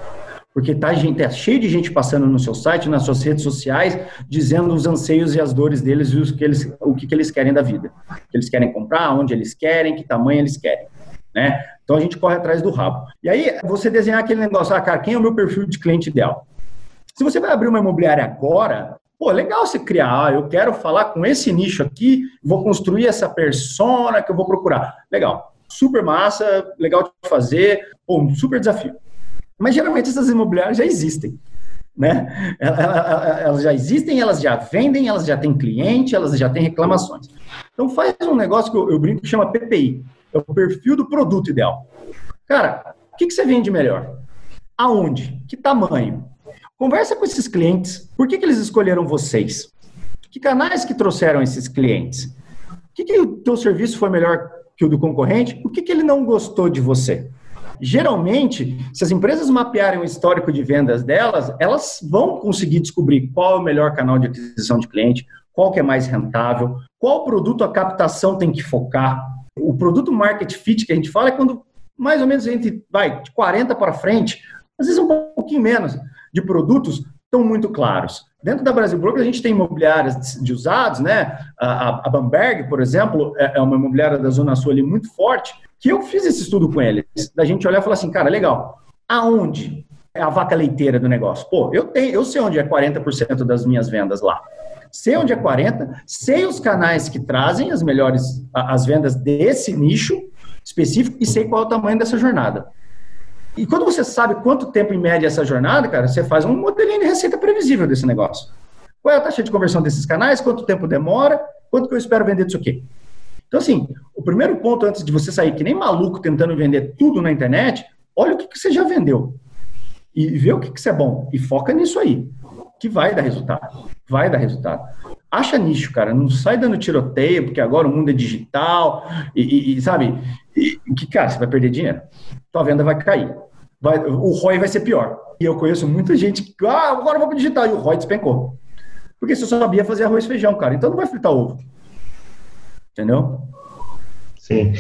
Porque tá, gente, é cheio de gente passando no seu site, nas suas redes sociais, dizendo os anseios e as dores deles e os que eles, o que, que eles querem da vida. O que eles querem comprar, onde eles querem, que tamanho eles querem. Né? Então a gente corre atrás do rabo. E aí, você desenhar aquele negócio, ah, cara, quem é o meu perfil de cliente ideal? Se você vai abrir uma imobiliária agora, pô, legal você criar, ah, eu quero falar com esse nicho aqui, vou construir essa persona que eu vou procurar. Legal. Super massa, legal de fazer, pô, um super desafio. Mas geralmente essas imobiliárias já existem. Né? Elas já existem, elas já vendem, elas já têm cliente, elas já têm reclamações. Então faz um negócio que eu, eu brinco que chama PPI, é o perfil do produto ideal. Cara, o que, que você vende melhor? Aonde? Que tamanho? Conversa com esses clientes. Por que, que eles escolheram vocês? Que canais que trouxeram esses clientes? O que, que o teu serviço foi melhor que o do concorrente? O que, que ele não gostou de você? Geralmente, se as empresas mapearem o histórico de vendas delas, elas vão conseguir descobrir qual é o melhor canal de aquisição de cliente, qual que é mais rentável, qual produto a captação tem que focar. O produto market fit que a gente fala é quando mais ou menos a gente vai de 40 para frente, às vezes um pouquinho menos, de produtos estão muito claros. Dentro da Brasil Broker, a gente tem imobiliárias de usados, né? A, a Bamberg, por exemplo, é, é uma imobiliária da Zona Sul ali muito forte, que eu fiz esse estudo com eles, da gente olhar e falar assim, cara, legal, aonde é a vaca leiteira do negócio? Pô, eu tenho, eu sei onde é 40% das minhas vendas lá. Sei onde é 40, sei os canais que trazem as melhores as vendas desse nicho específico e sei qual é o tamanho dessa jornada. E quando você sabe quanto tempo em média é essa jornada, cara, você faz um modelinho de receita previsível desse negócio. Qual é a taxa de conversão desses canais? Quanto tempo demora? Quanto que eu espero vender disso aqui? Então, assim, o primeiro ponto antes de você sair que nem maluco tentando vender tudo na internet, olha o que, que você já vendeu. E vê o que, que você é bom. E foca nisso aí, que vai dar resultado. Vai dar resultado. Acha nicho, cara. Não sai dando tiroteio, porque agora o mundo é digital. E, e sabe, e, que, cara, você vai perder dinheiro. Tua venda vai cair. Vai, o ROI vai ser pior. E eu conheço muita gente que, ah, agora eu vou pro digital. E o ROI despencou. Porque você só sabia fazer arroz e feijão, cara. Então não vai fritar ovo. Entendeu? Sim.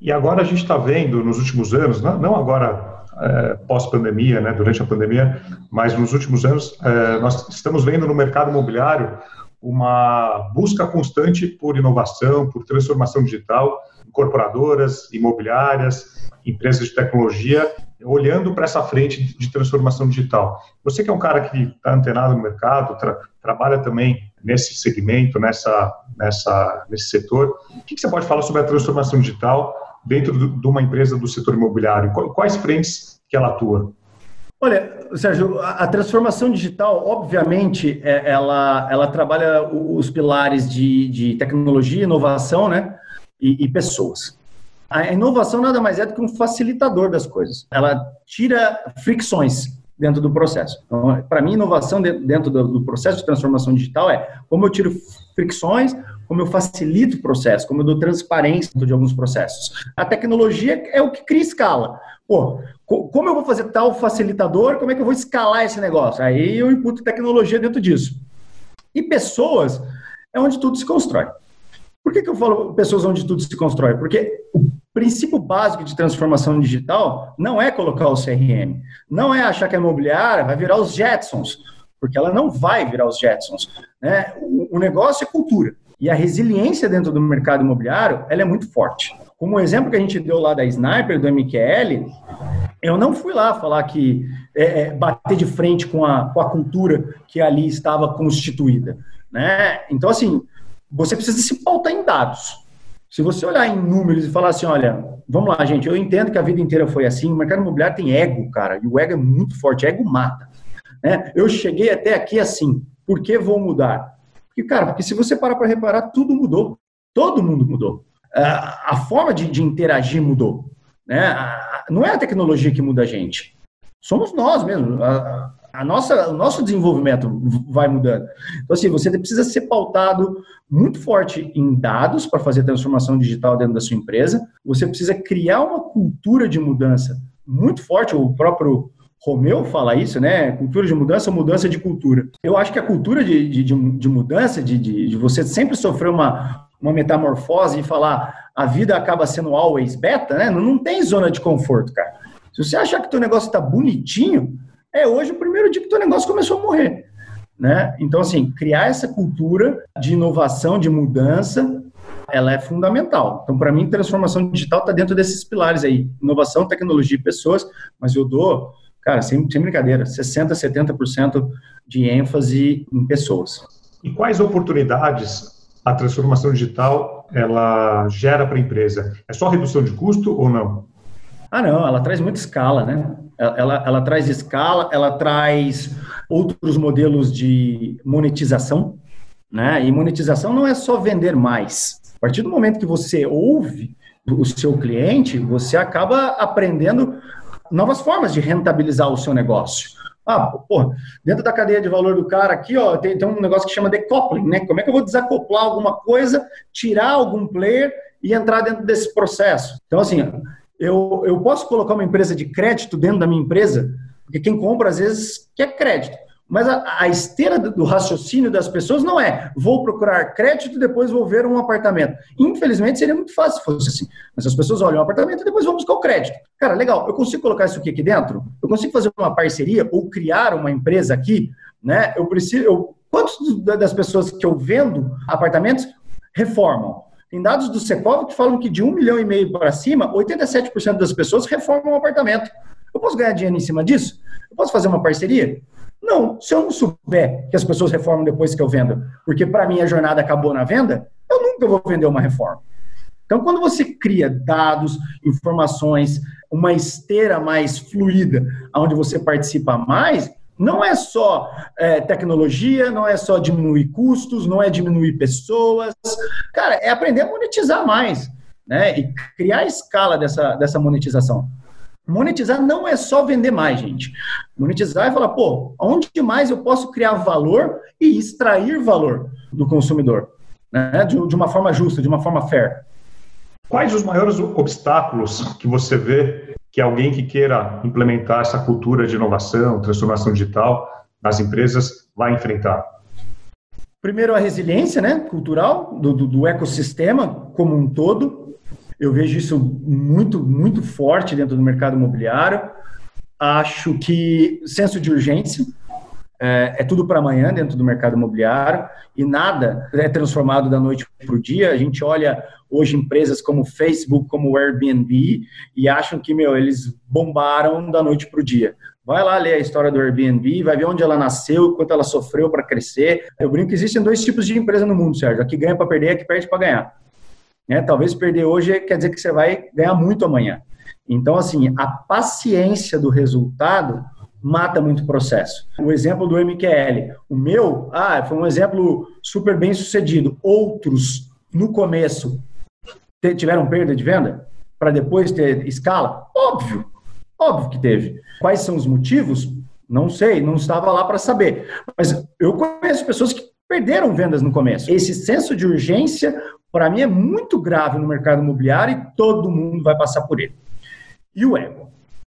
E agora a gente está vendo nos últimos anos, não agora é, pós-pandemia, né, durante a pandemia, mas nos últimos anos, é, nós estamos vendo no mercado imobiliário uma busca constante por inovação, por transformação digital, incorporadoras, imobiliárias, empresas de tecnologia, olhando para essa frente de transformação digital. Você que é um cara que está antenado no mercado, tra trabalha também nesse segmento, nessa, nessa, nesse setor. O que, você pode falar sobre a transformação digital dentro de uma empresa do setor imobiliário? Quais frentes que ela atua? Olha, Sérgio, a transformação digital, obviamente, é, ela, ela trabalha os pilares de, de tecnologia, inovação né, e, e pessoas. A inovação nada mais é do que um facilitador das coisas. Ela tira fricções dentro do processo. Então, para mim, inovação dentro do, processo de transformação digital é como eu tiro fricções, como eu facilito o processo, como eu dou transparência de alguns processos. A tecnologia é o que cria escala. Pô, como eu vou fazer tal facilitador, como é que eu vou escalar esse negócio? Aí eu imputo tecnologia dentro disso. E pessoas é onde tudo se constrói. Por que, que eu falo pessoas onde tudo se constrói? Porque princípio básico de transformação digital não é colocar o CRM, não é achar que a imobiliária vai virar os Jetsons, porque ela não vai virar os Jetsons. Né? O, negócio é cultura. E a resiliência dentro do mercado imobiliário ela é muito forte. Como o exemplo que a gente deu lá da Sniper, do MQL, eu não fui lá falar que é, é, bater de frente com a, com a cultura que ali estava constituída. Né? Então, assim, você precisa se pautar em dados. Se você olhar em números e falar assim, olha, vamos lá, gente, eu entendo que a vida inteira foi assim, o mercado imobiliário tem ego, cara, e o ego é muito forte, ego mata. Né? Eu cheguei até aqui assim, por que vou mudar? Porque, cara, porque se você parar para reparar, tudo mudou. Todo mundo mudou. A forma de, de interagir mudou. Né? Não é a tecnologia que muda a gente. Somos nós mesmo a nossa, o nosso desenvolvimento vai mudando. Então, assim, você precisa ser pautado muito forte em dados para fazer transformação digital dentro da sua empresa. Você precisa criar uma cultura de mudança muito forte. O próprio Romeu fala isso, né? Cultura de mudança, mudança de cultura. Eu acho que a cultura de, de, de mudança, de, de, de, você sempre sofrer uma, uma metamorfose e falar a vida acaba sendo always beta, né? Não, não tem zona de conforto, cara. Se você achar que teu negócio está bonitinho, é hoje o primeiro dia que teu negócio começou a morrer. Né? Então, assim, criar essa cultura de inovação, de mudança, ela é fundamental. Então, para mim, transformação digital está dentro desses pilares aí: inovação, tecnologia e pessoas. Mas eu dou, cara, sem, sem brincadeira, 60%, 70% de ênfase em pessoas. E quais oportunidades a transformação digital ela gera para a empresa? É só redução de custo ou não? Ah, não, ela traz muita escala, né? Ela, ela, traz escala, ela traz outros modelos de monetização, né? E monetização não é só vender mais. A partir do momento que você ouve o seu cliente, você acaba aprendendo novas formas de rentabilizar o seu negócio. Ah, pô, dentro da cadeia de valor do cara aqui, ó, tem, tem um negócio que chama decoupling, né? Como é que eu vou desacoplar alguma coisa, tirar algum player e entrar dentro desse processo? Então, assim, eu, eu posso colocar uma empresa de crédito dentro da minha empresa, porque quem compra às vezes quer crédito. Mas a, a esteira do raciocínio das pessoas não é vou procurar crédito depois vou ver um apartamento. Infelizmente seria muito fácil se fosse assim. Mas as pessoas olham o apartamento e depois vão buscar o crédito. Cara, legal, eu consigo colocar isso aqui, aqui dentro? Eu consigo fazer uma parceria ou criar uma empresa aqui? Né? Eu preciso. Eu, quantos das pessoas que eu vendo apartamentos reformam? Tem dados do Secov que falam que de um milhão e meio para cima, 87% das pessoas reformam um apartamento. Eu posso ganhar dinheiro em cima disso? Eu posso fazer uma parceria? Não, se eu não souber que as pessoas reformam depois que eu vendo, porque para mim a jornada acabou na venda, eu nunca vou vender uma reforma. Então, quando você cria dados, informações, uma esteira mais fluida, onde você participa mais, não é só é, tecnologia, não é só diminuir custos, não é diminuir pessoas. Cara, é aprender a monetizar mais, né? E criar a escala dessa, dessa monetização. Monetizar não é só vender mais, gente. Monetizar é falar, pô, onde mais eu posso criar valor e extrair valor do consumidor, né? De, de uma forma justa, de uma forma fair. Quais os maiores obstáculos que você vê que alguém que queira implementar essa cultura de inovação, transformação digital nas empresas vai enfrentar? Primeiro, a resiliência né, cultural do, do, do ecossistema como um todo. Eu vejo isso muito, muito forte dentro do mercado imobiliário. Acho que senso de urgência é, é tudo para amanhã dentro do mercado imobiliário e nada é transformado da noite para o dia. A gente olha hoje empresas como Facebook, como Airbnb e acham que meu eles bombaram da noite para o dia. Vai lá ler a história do Airbnb, vai ver onde ela nasceu, quanto ela sofreu para crescer. Eu brinco que existem dois tipos de empresa no mundo, Sérgio: a que ganha para perder e a que perde para ganhar. Né? Talvez perder hoje quer dizer que você vai ganhar muito amanhã. Então, assim, a paciência do resultado mata muito o processo. O exemplo do MQL, o meu, ah, foi um exemplo super bem sucedido. Outros, no começo, tiveram perda de venda para depois ter escala? Óbvio, óbvio que teve. Quais são os motivos? Não sei, não estava lá para saber. Mas eu conheço pessoas que perderam vendas no começo. Esse senso de urgência para mim é muito grave no mercado imobiliário e todo mundo vai passar por ele. E o ego?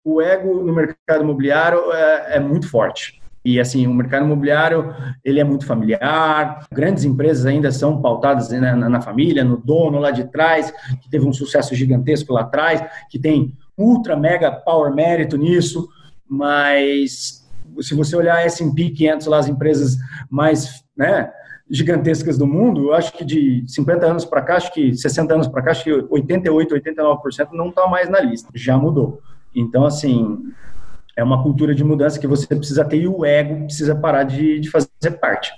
O ego no mercado imobiliário é, é muito forte. E assim, o mercado imobiliário, ele é muito familiar, grandes empresas ainda são pautadas na, na, família, no dono lá de trás, que teve um sucesso gigantesco lá atrás, que tem ultra, mega power mérito nisso, mas se você olhar S&P 500 lá, as empresas mais, né, gigantescas do mundo, eu acho que de 50 anos para cá, acho que 60 anos para cá, acho que 88, 89% não está mais na lista, já mudou. Então, assim, é uma cultura de mudança que você precisa ter e o ego precisa parar de, de fazer parte.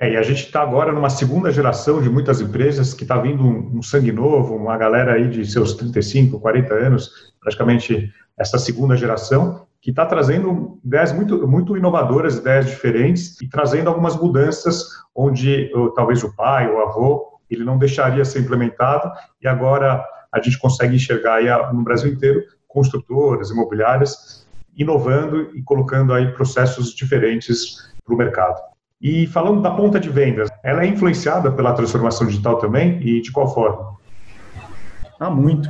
É, e a gente está agora numa segunda geração de muitas empresas que está vindo um, um, sangue novo, uma galera aí de seus 35, 40 anos, praticamente essa segunda geração, que está trazendo ideias muito, muito inovadoras, ideias diferentes e trazendo algumas mudanças onde talvez o pai, o avô, ele não deixaria ser implementado e agora a gente consegue enxergar aí no Brasil inteiro construtoras, imobiliárias inovando e colocando aí processos diferentes para o mercado. E falando da ponta de vendas, ela é influenciada pela transformação digital também e de qual forma? Ah, muito.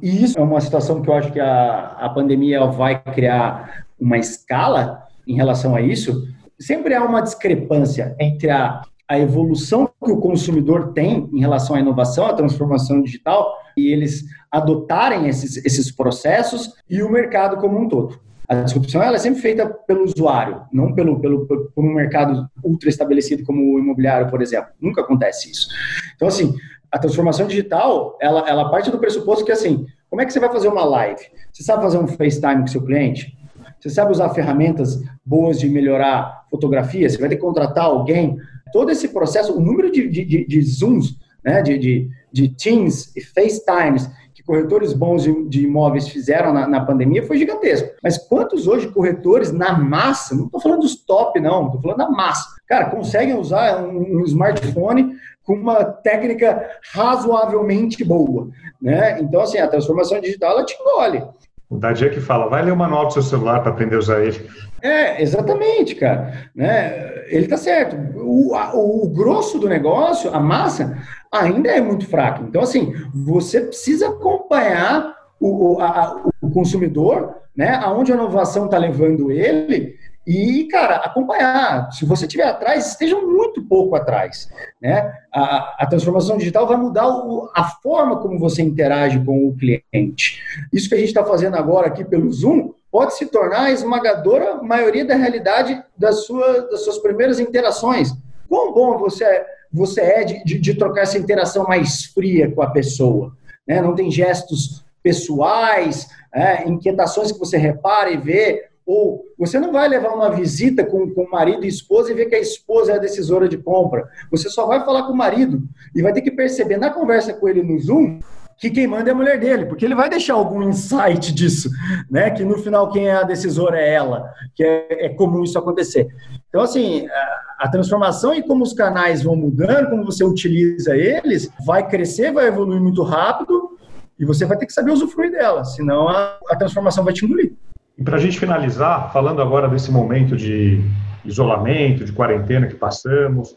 E isso é uma situação que eu acho que a, a pandemia vai criar uma escala em relação a isso, sempre há uma discrepância entre a, a evolução que o consumidor tem em relação à inovação, à transformação digital, e eles adotarem esses, esses processos e o mercado como um todo. A disrupção ela é sempre feita pelo usuário, não pelo, pelo, por um mercado ultra estabelecido como o imobiliário, por exemplo. Nunca acontece isso. Então, assim, a transformação digital, ela, ela parte do pressuposto que, assim, como é que você vai fazer uma live? Você sabe fazer um FaceTime com seu cliente? Você sabe usar ferramentas boas de melhorar fotografia? Você vai ter que contratar alguém? Todo esse processo, o número de, de, de Zooms, né, de, de, de Teams e FaceTimes corretores bons de, de imóveis fizeram na, na, pandemia foi gigantesco. Mas quantos hoje corretores na massa, não estou falando dos top, não, estou falando da massa, cara, conseguem usar um, um, smartphone com uma técnica razoavelmente boa, né? Então, assim, a transformação digital, ela te engole. O Dadia que fala, vai ler o manual do seu celular para aprender a usar ele. É, exatamente, cara. Né? Ele tá certo. O, a, o grosso do negócio, a massa, ainda é muito fraca. Então, assim, você precisa acompanhar o, a, o consumidor, né? Aonde a inovação está levando ele e, cara, acompanhar. Se você estiver atrás, esteja muito pouco atrás. Né? A, a transformação digital vai mudar o, a forma como você interage com o cliente. Isso que a gente está fazendo agora aqui pelo Zoom pode se tornar a esmagadora maioria da realidade das, sua, das suas primeiras interações. Quão bom você é, você é de, de, de trocar essa interação mais fria com a pessoa. Né? Não tem gestos pessoais, é, inquietações que você repara e vê ou você não vai levar uma visita com, o marido e esposa e ver que a esposa é a decisora de compra. Você só vai falar com o marido e vai ter que perceber na conversa com ele no Zoom que quem manda é a mulher dele, porque ele vai deixar algum insight disso, né? Que no final quem é a decisora é ela, que é, é comum isso acontecer. Então, assim, a, a, transformação e como os canais vão mudando, como você utiliza eles, vai crescer, vai evoluir muito rápido e você vai ter que saber usufruir dela, senão a, a transformação vai te engolir. E para a gente finalizar, falando agora desse momento de isolamento, de quarentena que passamos, o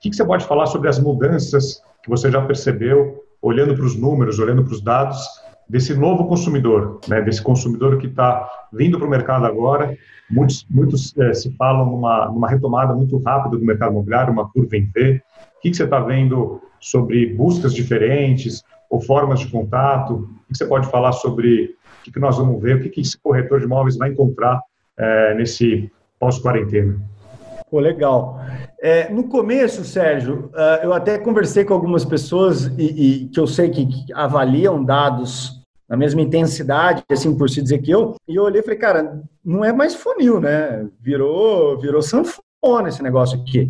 que, que você pode falar sobre as mudanças que você já percebeu, olhando para os números, olhando para os dados, desse novo consumidor, né, desse consumidor que está vindo para o mercado agora. Muitos, muitos é, se falam numa, numa retomada muito rápida do mercado imobiliário, uma curva em V. O que, que você está vendo sobre buscas diferentes ou formas de contato? O que, que você pode falar sobre o que, que nós vamos ver, o que, que esse corretor de imóveis vai encontrar é, nesse pós-quarentena. Pô, legal. É, no começo, Sérgio, uh, eu até conversei com algumas pessoas e, e que eu sei que, que, avaliam dados na mesma intensidade, assim por se dizer que eu, e eu olhei e falei, cara, não é mais funil, né? Virou, virou sanfona esse negócio aqui.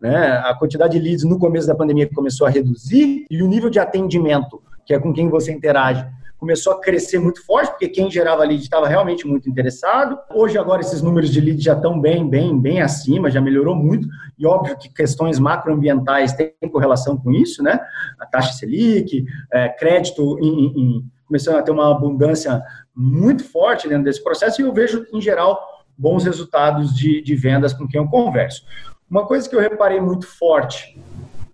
Né? A quantidade de leads no começo da pandemia começou a reduzir e o nível de atendimento, que é com quem você interage, começou a crescer muito forte, porque quem gerava lead estava realmente muito interessado. Hoje, agora, esses números de lead já estão bem, bem, bem acima, já melhorou muito. E óbvio que questões macroambientais têm correlação com isso, né? A taxa Selic, é, crédito em, em, começando a ter uma abundância muito forte dentro desse processo, e eu vejo, em geral, bons resultados de, de vendas com quem eu converso. Uma coisa que eu reparei muito forte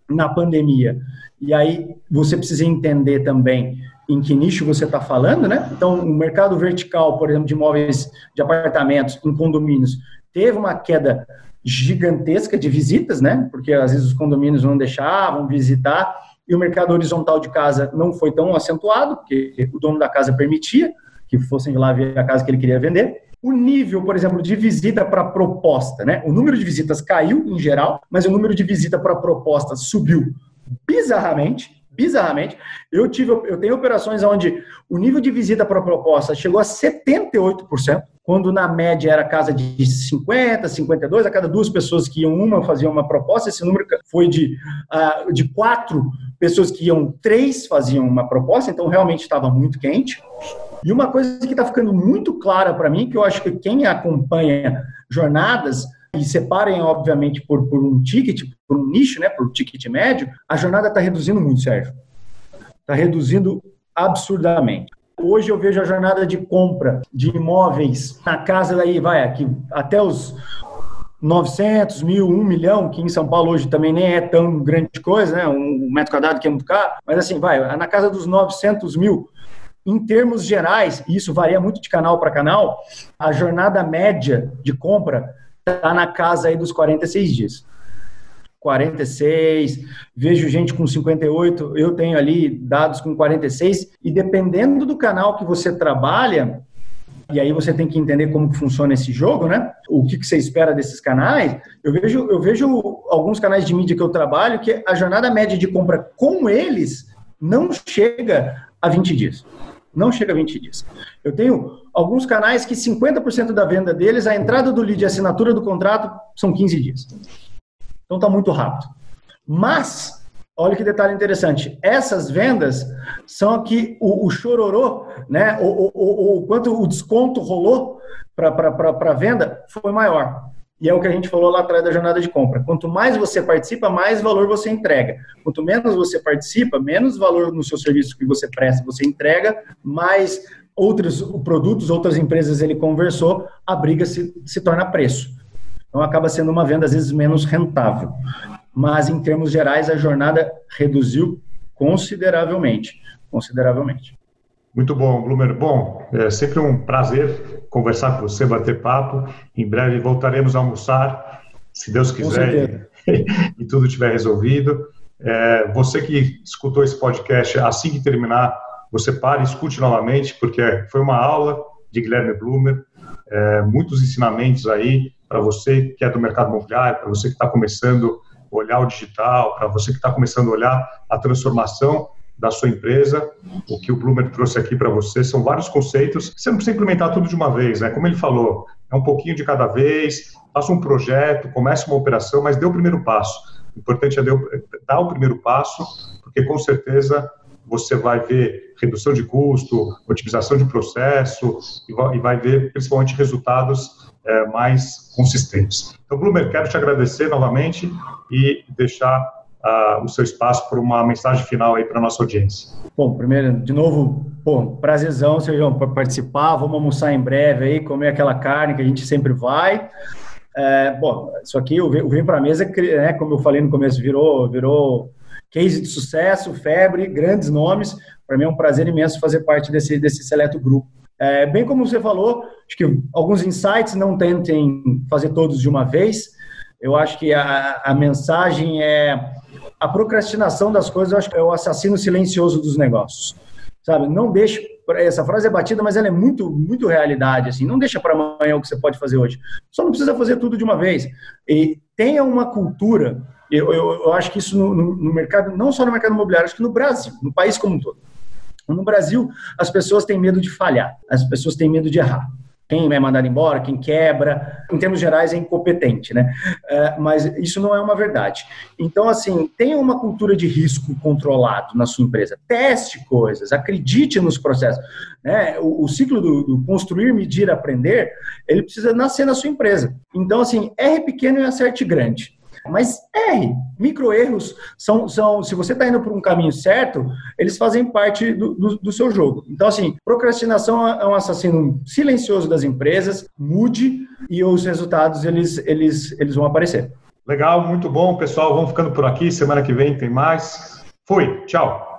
na pandemia, e aí você precisa entender também em que nicho você está falando, né? Então, o mercado vertical, por exemplo, de imóveis, de apartamentos em condomínios, teve uma queda gigantesca de visitas, né? Porque às vezes os condomínios não deixavam visitar e o mercado horizontal de casa não foi tão acentuado, porque o dono da casa permitia que fossem lá ver a casa que ele queria vender. O nível, por exemplo, de visita para proposta, né? O número de visitas caiu em geral, mas o número de visita para proposta subiu bizarramente bizarramente. Eu tive, eu tenho operações onde o nível de visita para proposta chegou a 78%, quando na média era casa de 50, 52, a cada duas pessoas que iam uma faziam uma proposta, esse número foi de, uh, de quatro pessoas que iam, três faziam uma proposta, então realmente estava muito quente. E uma coisa que está ficando muito clara para mim, que eu acho que quem acompanha jornadas e separem, obviamente, por, por um ticket, por um nicho, né, por ticket médio, a jornada está reduzindo muito, Sérgio. Está reduzindo absurdamente. Hoje eu vejo a jornada de compra de imóveis na casa daí, vai, aqui, até os 900 mil, 1 milhão, que em São Paulo hoje também nem é tão grande coisa, né? Um metro quadrado que é muito caro, mas assim, vai, na casa dos 900 mil, em termos gerais, e isso varia muito de canal para canal, a jornada média de compra está na casa aí dos 46 dias. 46, vejo gente com 58, eu tenho ali dados com 46, e dependendo do canal que você trabalha, e aí você tem que entender como funciona esse jogo, né? O que, que você espera desses canais. Eu vejo, eu vejo alguns canais de mídia que eu trabalho que a jornada média de compra com eles não chega a 20 dias. Não chega a 20 dias. Eu tenho alguns canais que 50% da venda deles, a entrada do lead e a assinatura do contrato são 15 dias. Então está muito rápido. Mas, olha que detalhe interessante, essas vendas são que o, o chororô, né, o, o, o, quanto o desconto rolou para a venda foi maior. E é o que a gente falou lá atrás da jornada de compra. Quanto mais você participa, mais valor você entrega. Quanto menos você participa, menos valor no seu serviço que você presta, você entrega, mais outros produtos, outras empresas ele conversou, a briga se, se torna preço. Então acaba sendo uma venda às vezes menos rentável. Mas em termos gerais a jornada reduziu consideravelmente, consideravelmente. Muito bom, Blumer. Bom, é sempre um prazer conversar com você, bater papo. Em breve voltaremos a almoçar, se Deus quiser, e, *laughs* e, tudo estiver resolvido. É, você que escutou esse podcast, assim que terminar, você para e escute novamente, porque foi uma aula de Guilherme Blumer, é, muitos ensinamentos aí para você que é do mercado imobiliário, para você que está começando a olhar o digital, para você que está começando a olhar a transformação da sua empresa. O que o Bloomer trouxe aqui para você são vários conceitos. Você não precisa implementar tudo de uma vez, né? Como ele falou, é um pouquinho de cada vez, faça um projeto, comece uma operação, mas dê o primeiro passo. O importante é dar o primeiro passo, porque com certeza você vai ver redução de custo, otimização de processo e vai ver principalmente resultados é, mais consistentes. Então, Bloomer, quero te agradecer novamente e deixar uh, o seu espaço por uma mensagem final aí para nossa audiência. Bom, primeiro, de novo, pô, prazerzão, Sérgio, para participar. Vamos almoçar em breve aí, comer aquela carne que a gente sempre vai. É, bom, isso aqui, o Vem para a Mesa, né, como eu falei no começo, virou, virou case de sucesso, febre, grandes nomes. Para mim é um prazer imenso fazer parte desse, desse seleto grupo. É, bem como você falou, acho que alguns insights não tentem fazer todos de uma vez. Eu acho que a, a mensagem é a procrastinação das coisas, eu acho que é o assassino silencioso dos negócios. Sabe? Não deixe essa frase é batida, mas ela é muito muito realidade assim. Não deixa para amanhã o que você pode fazer hoje. Só não precisa fazer tudo de uma vez. E tenha uma cultura. Eu, eu, eu acho que isso no, no, no mercado, não só no mercado imobiliário, acho que no Brasil, no país como um todo. No Brasil, as pessoas têm medo de falhar, as pessoas têm medo de errar. Quem é mandado embora, quem quebra, em termos gerais é incompetente, né? Uh, mas isso não é uma verdade. Então, assim, tenha uma cultura de risco controlado na sua empresa. Teste coisas, acredite nos processos. Né? O, o ciclo do, do, construir, medir, aprender, ele precisa nascer na sua empresa. Então, assim, erre pequeno e acerte grande. Mas erre. Microerros são, são se você está indo por um caminho certo, eles fazem parte do, do, do, seu jogo. Então, assim, procrastinação é um assassino silencioso das empresas, mude e os resultados eles, eles, eles vão aparecer. Legal, muito bom, pessoal. Vamos ficando por aqui. Semana que vem tem mais. Fui, tchau.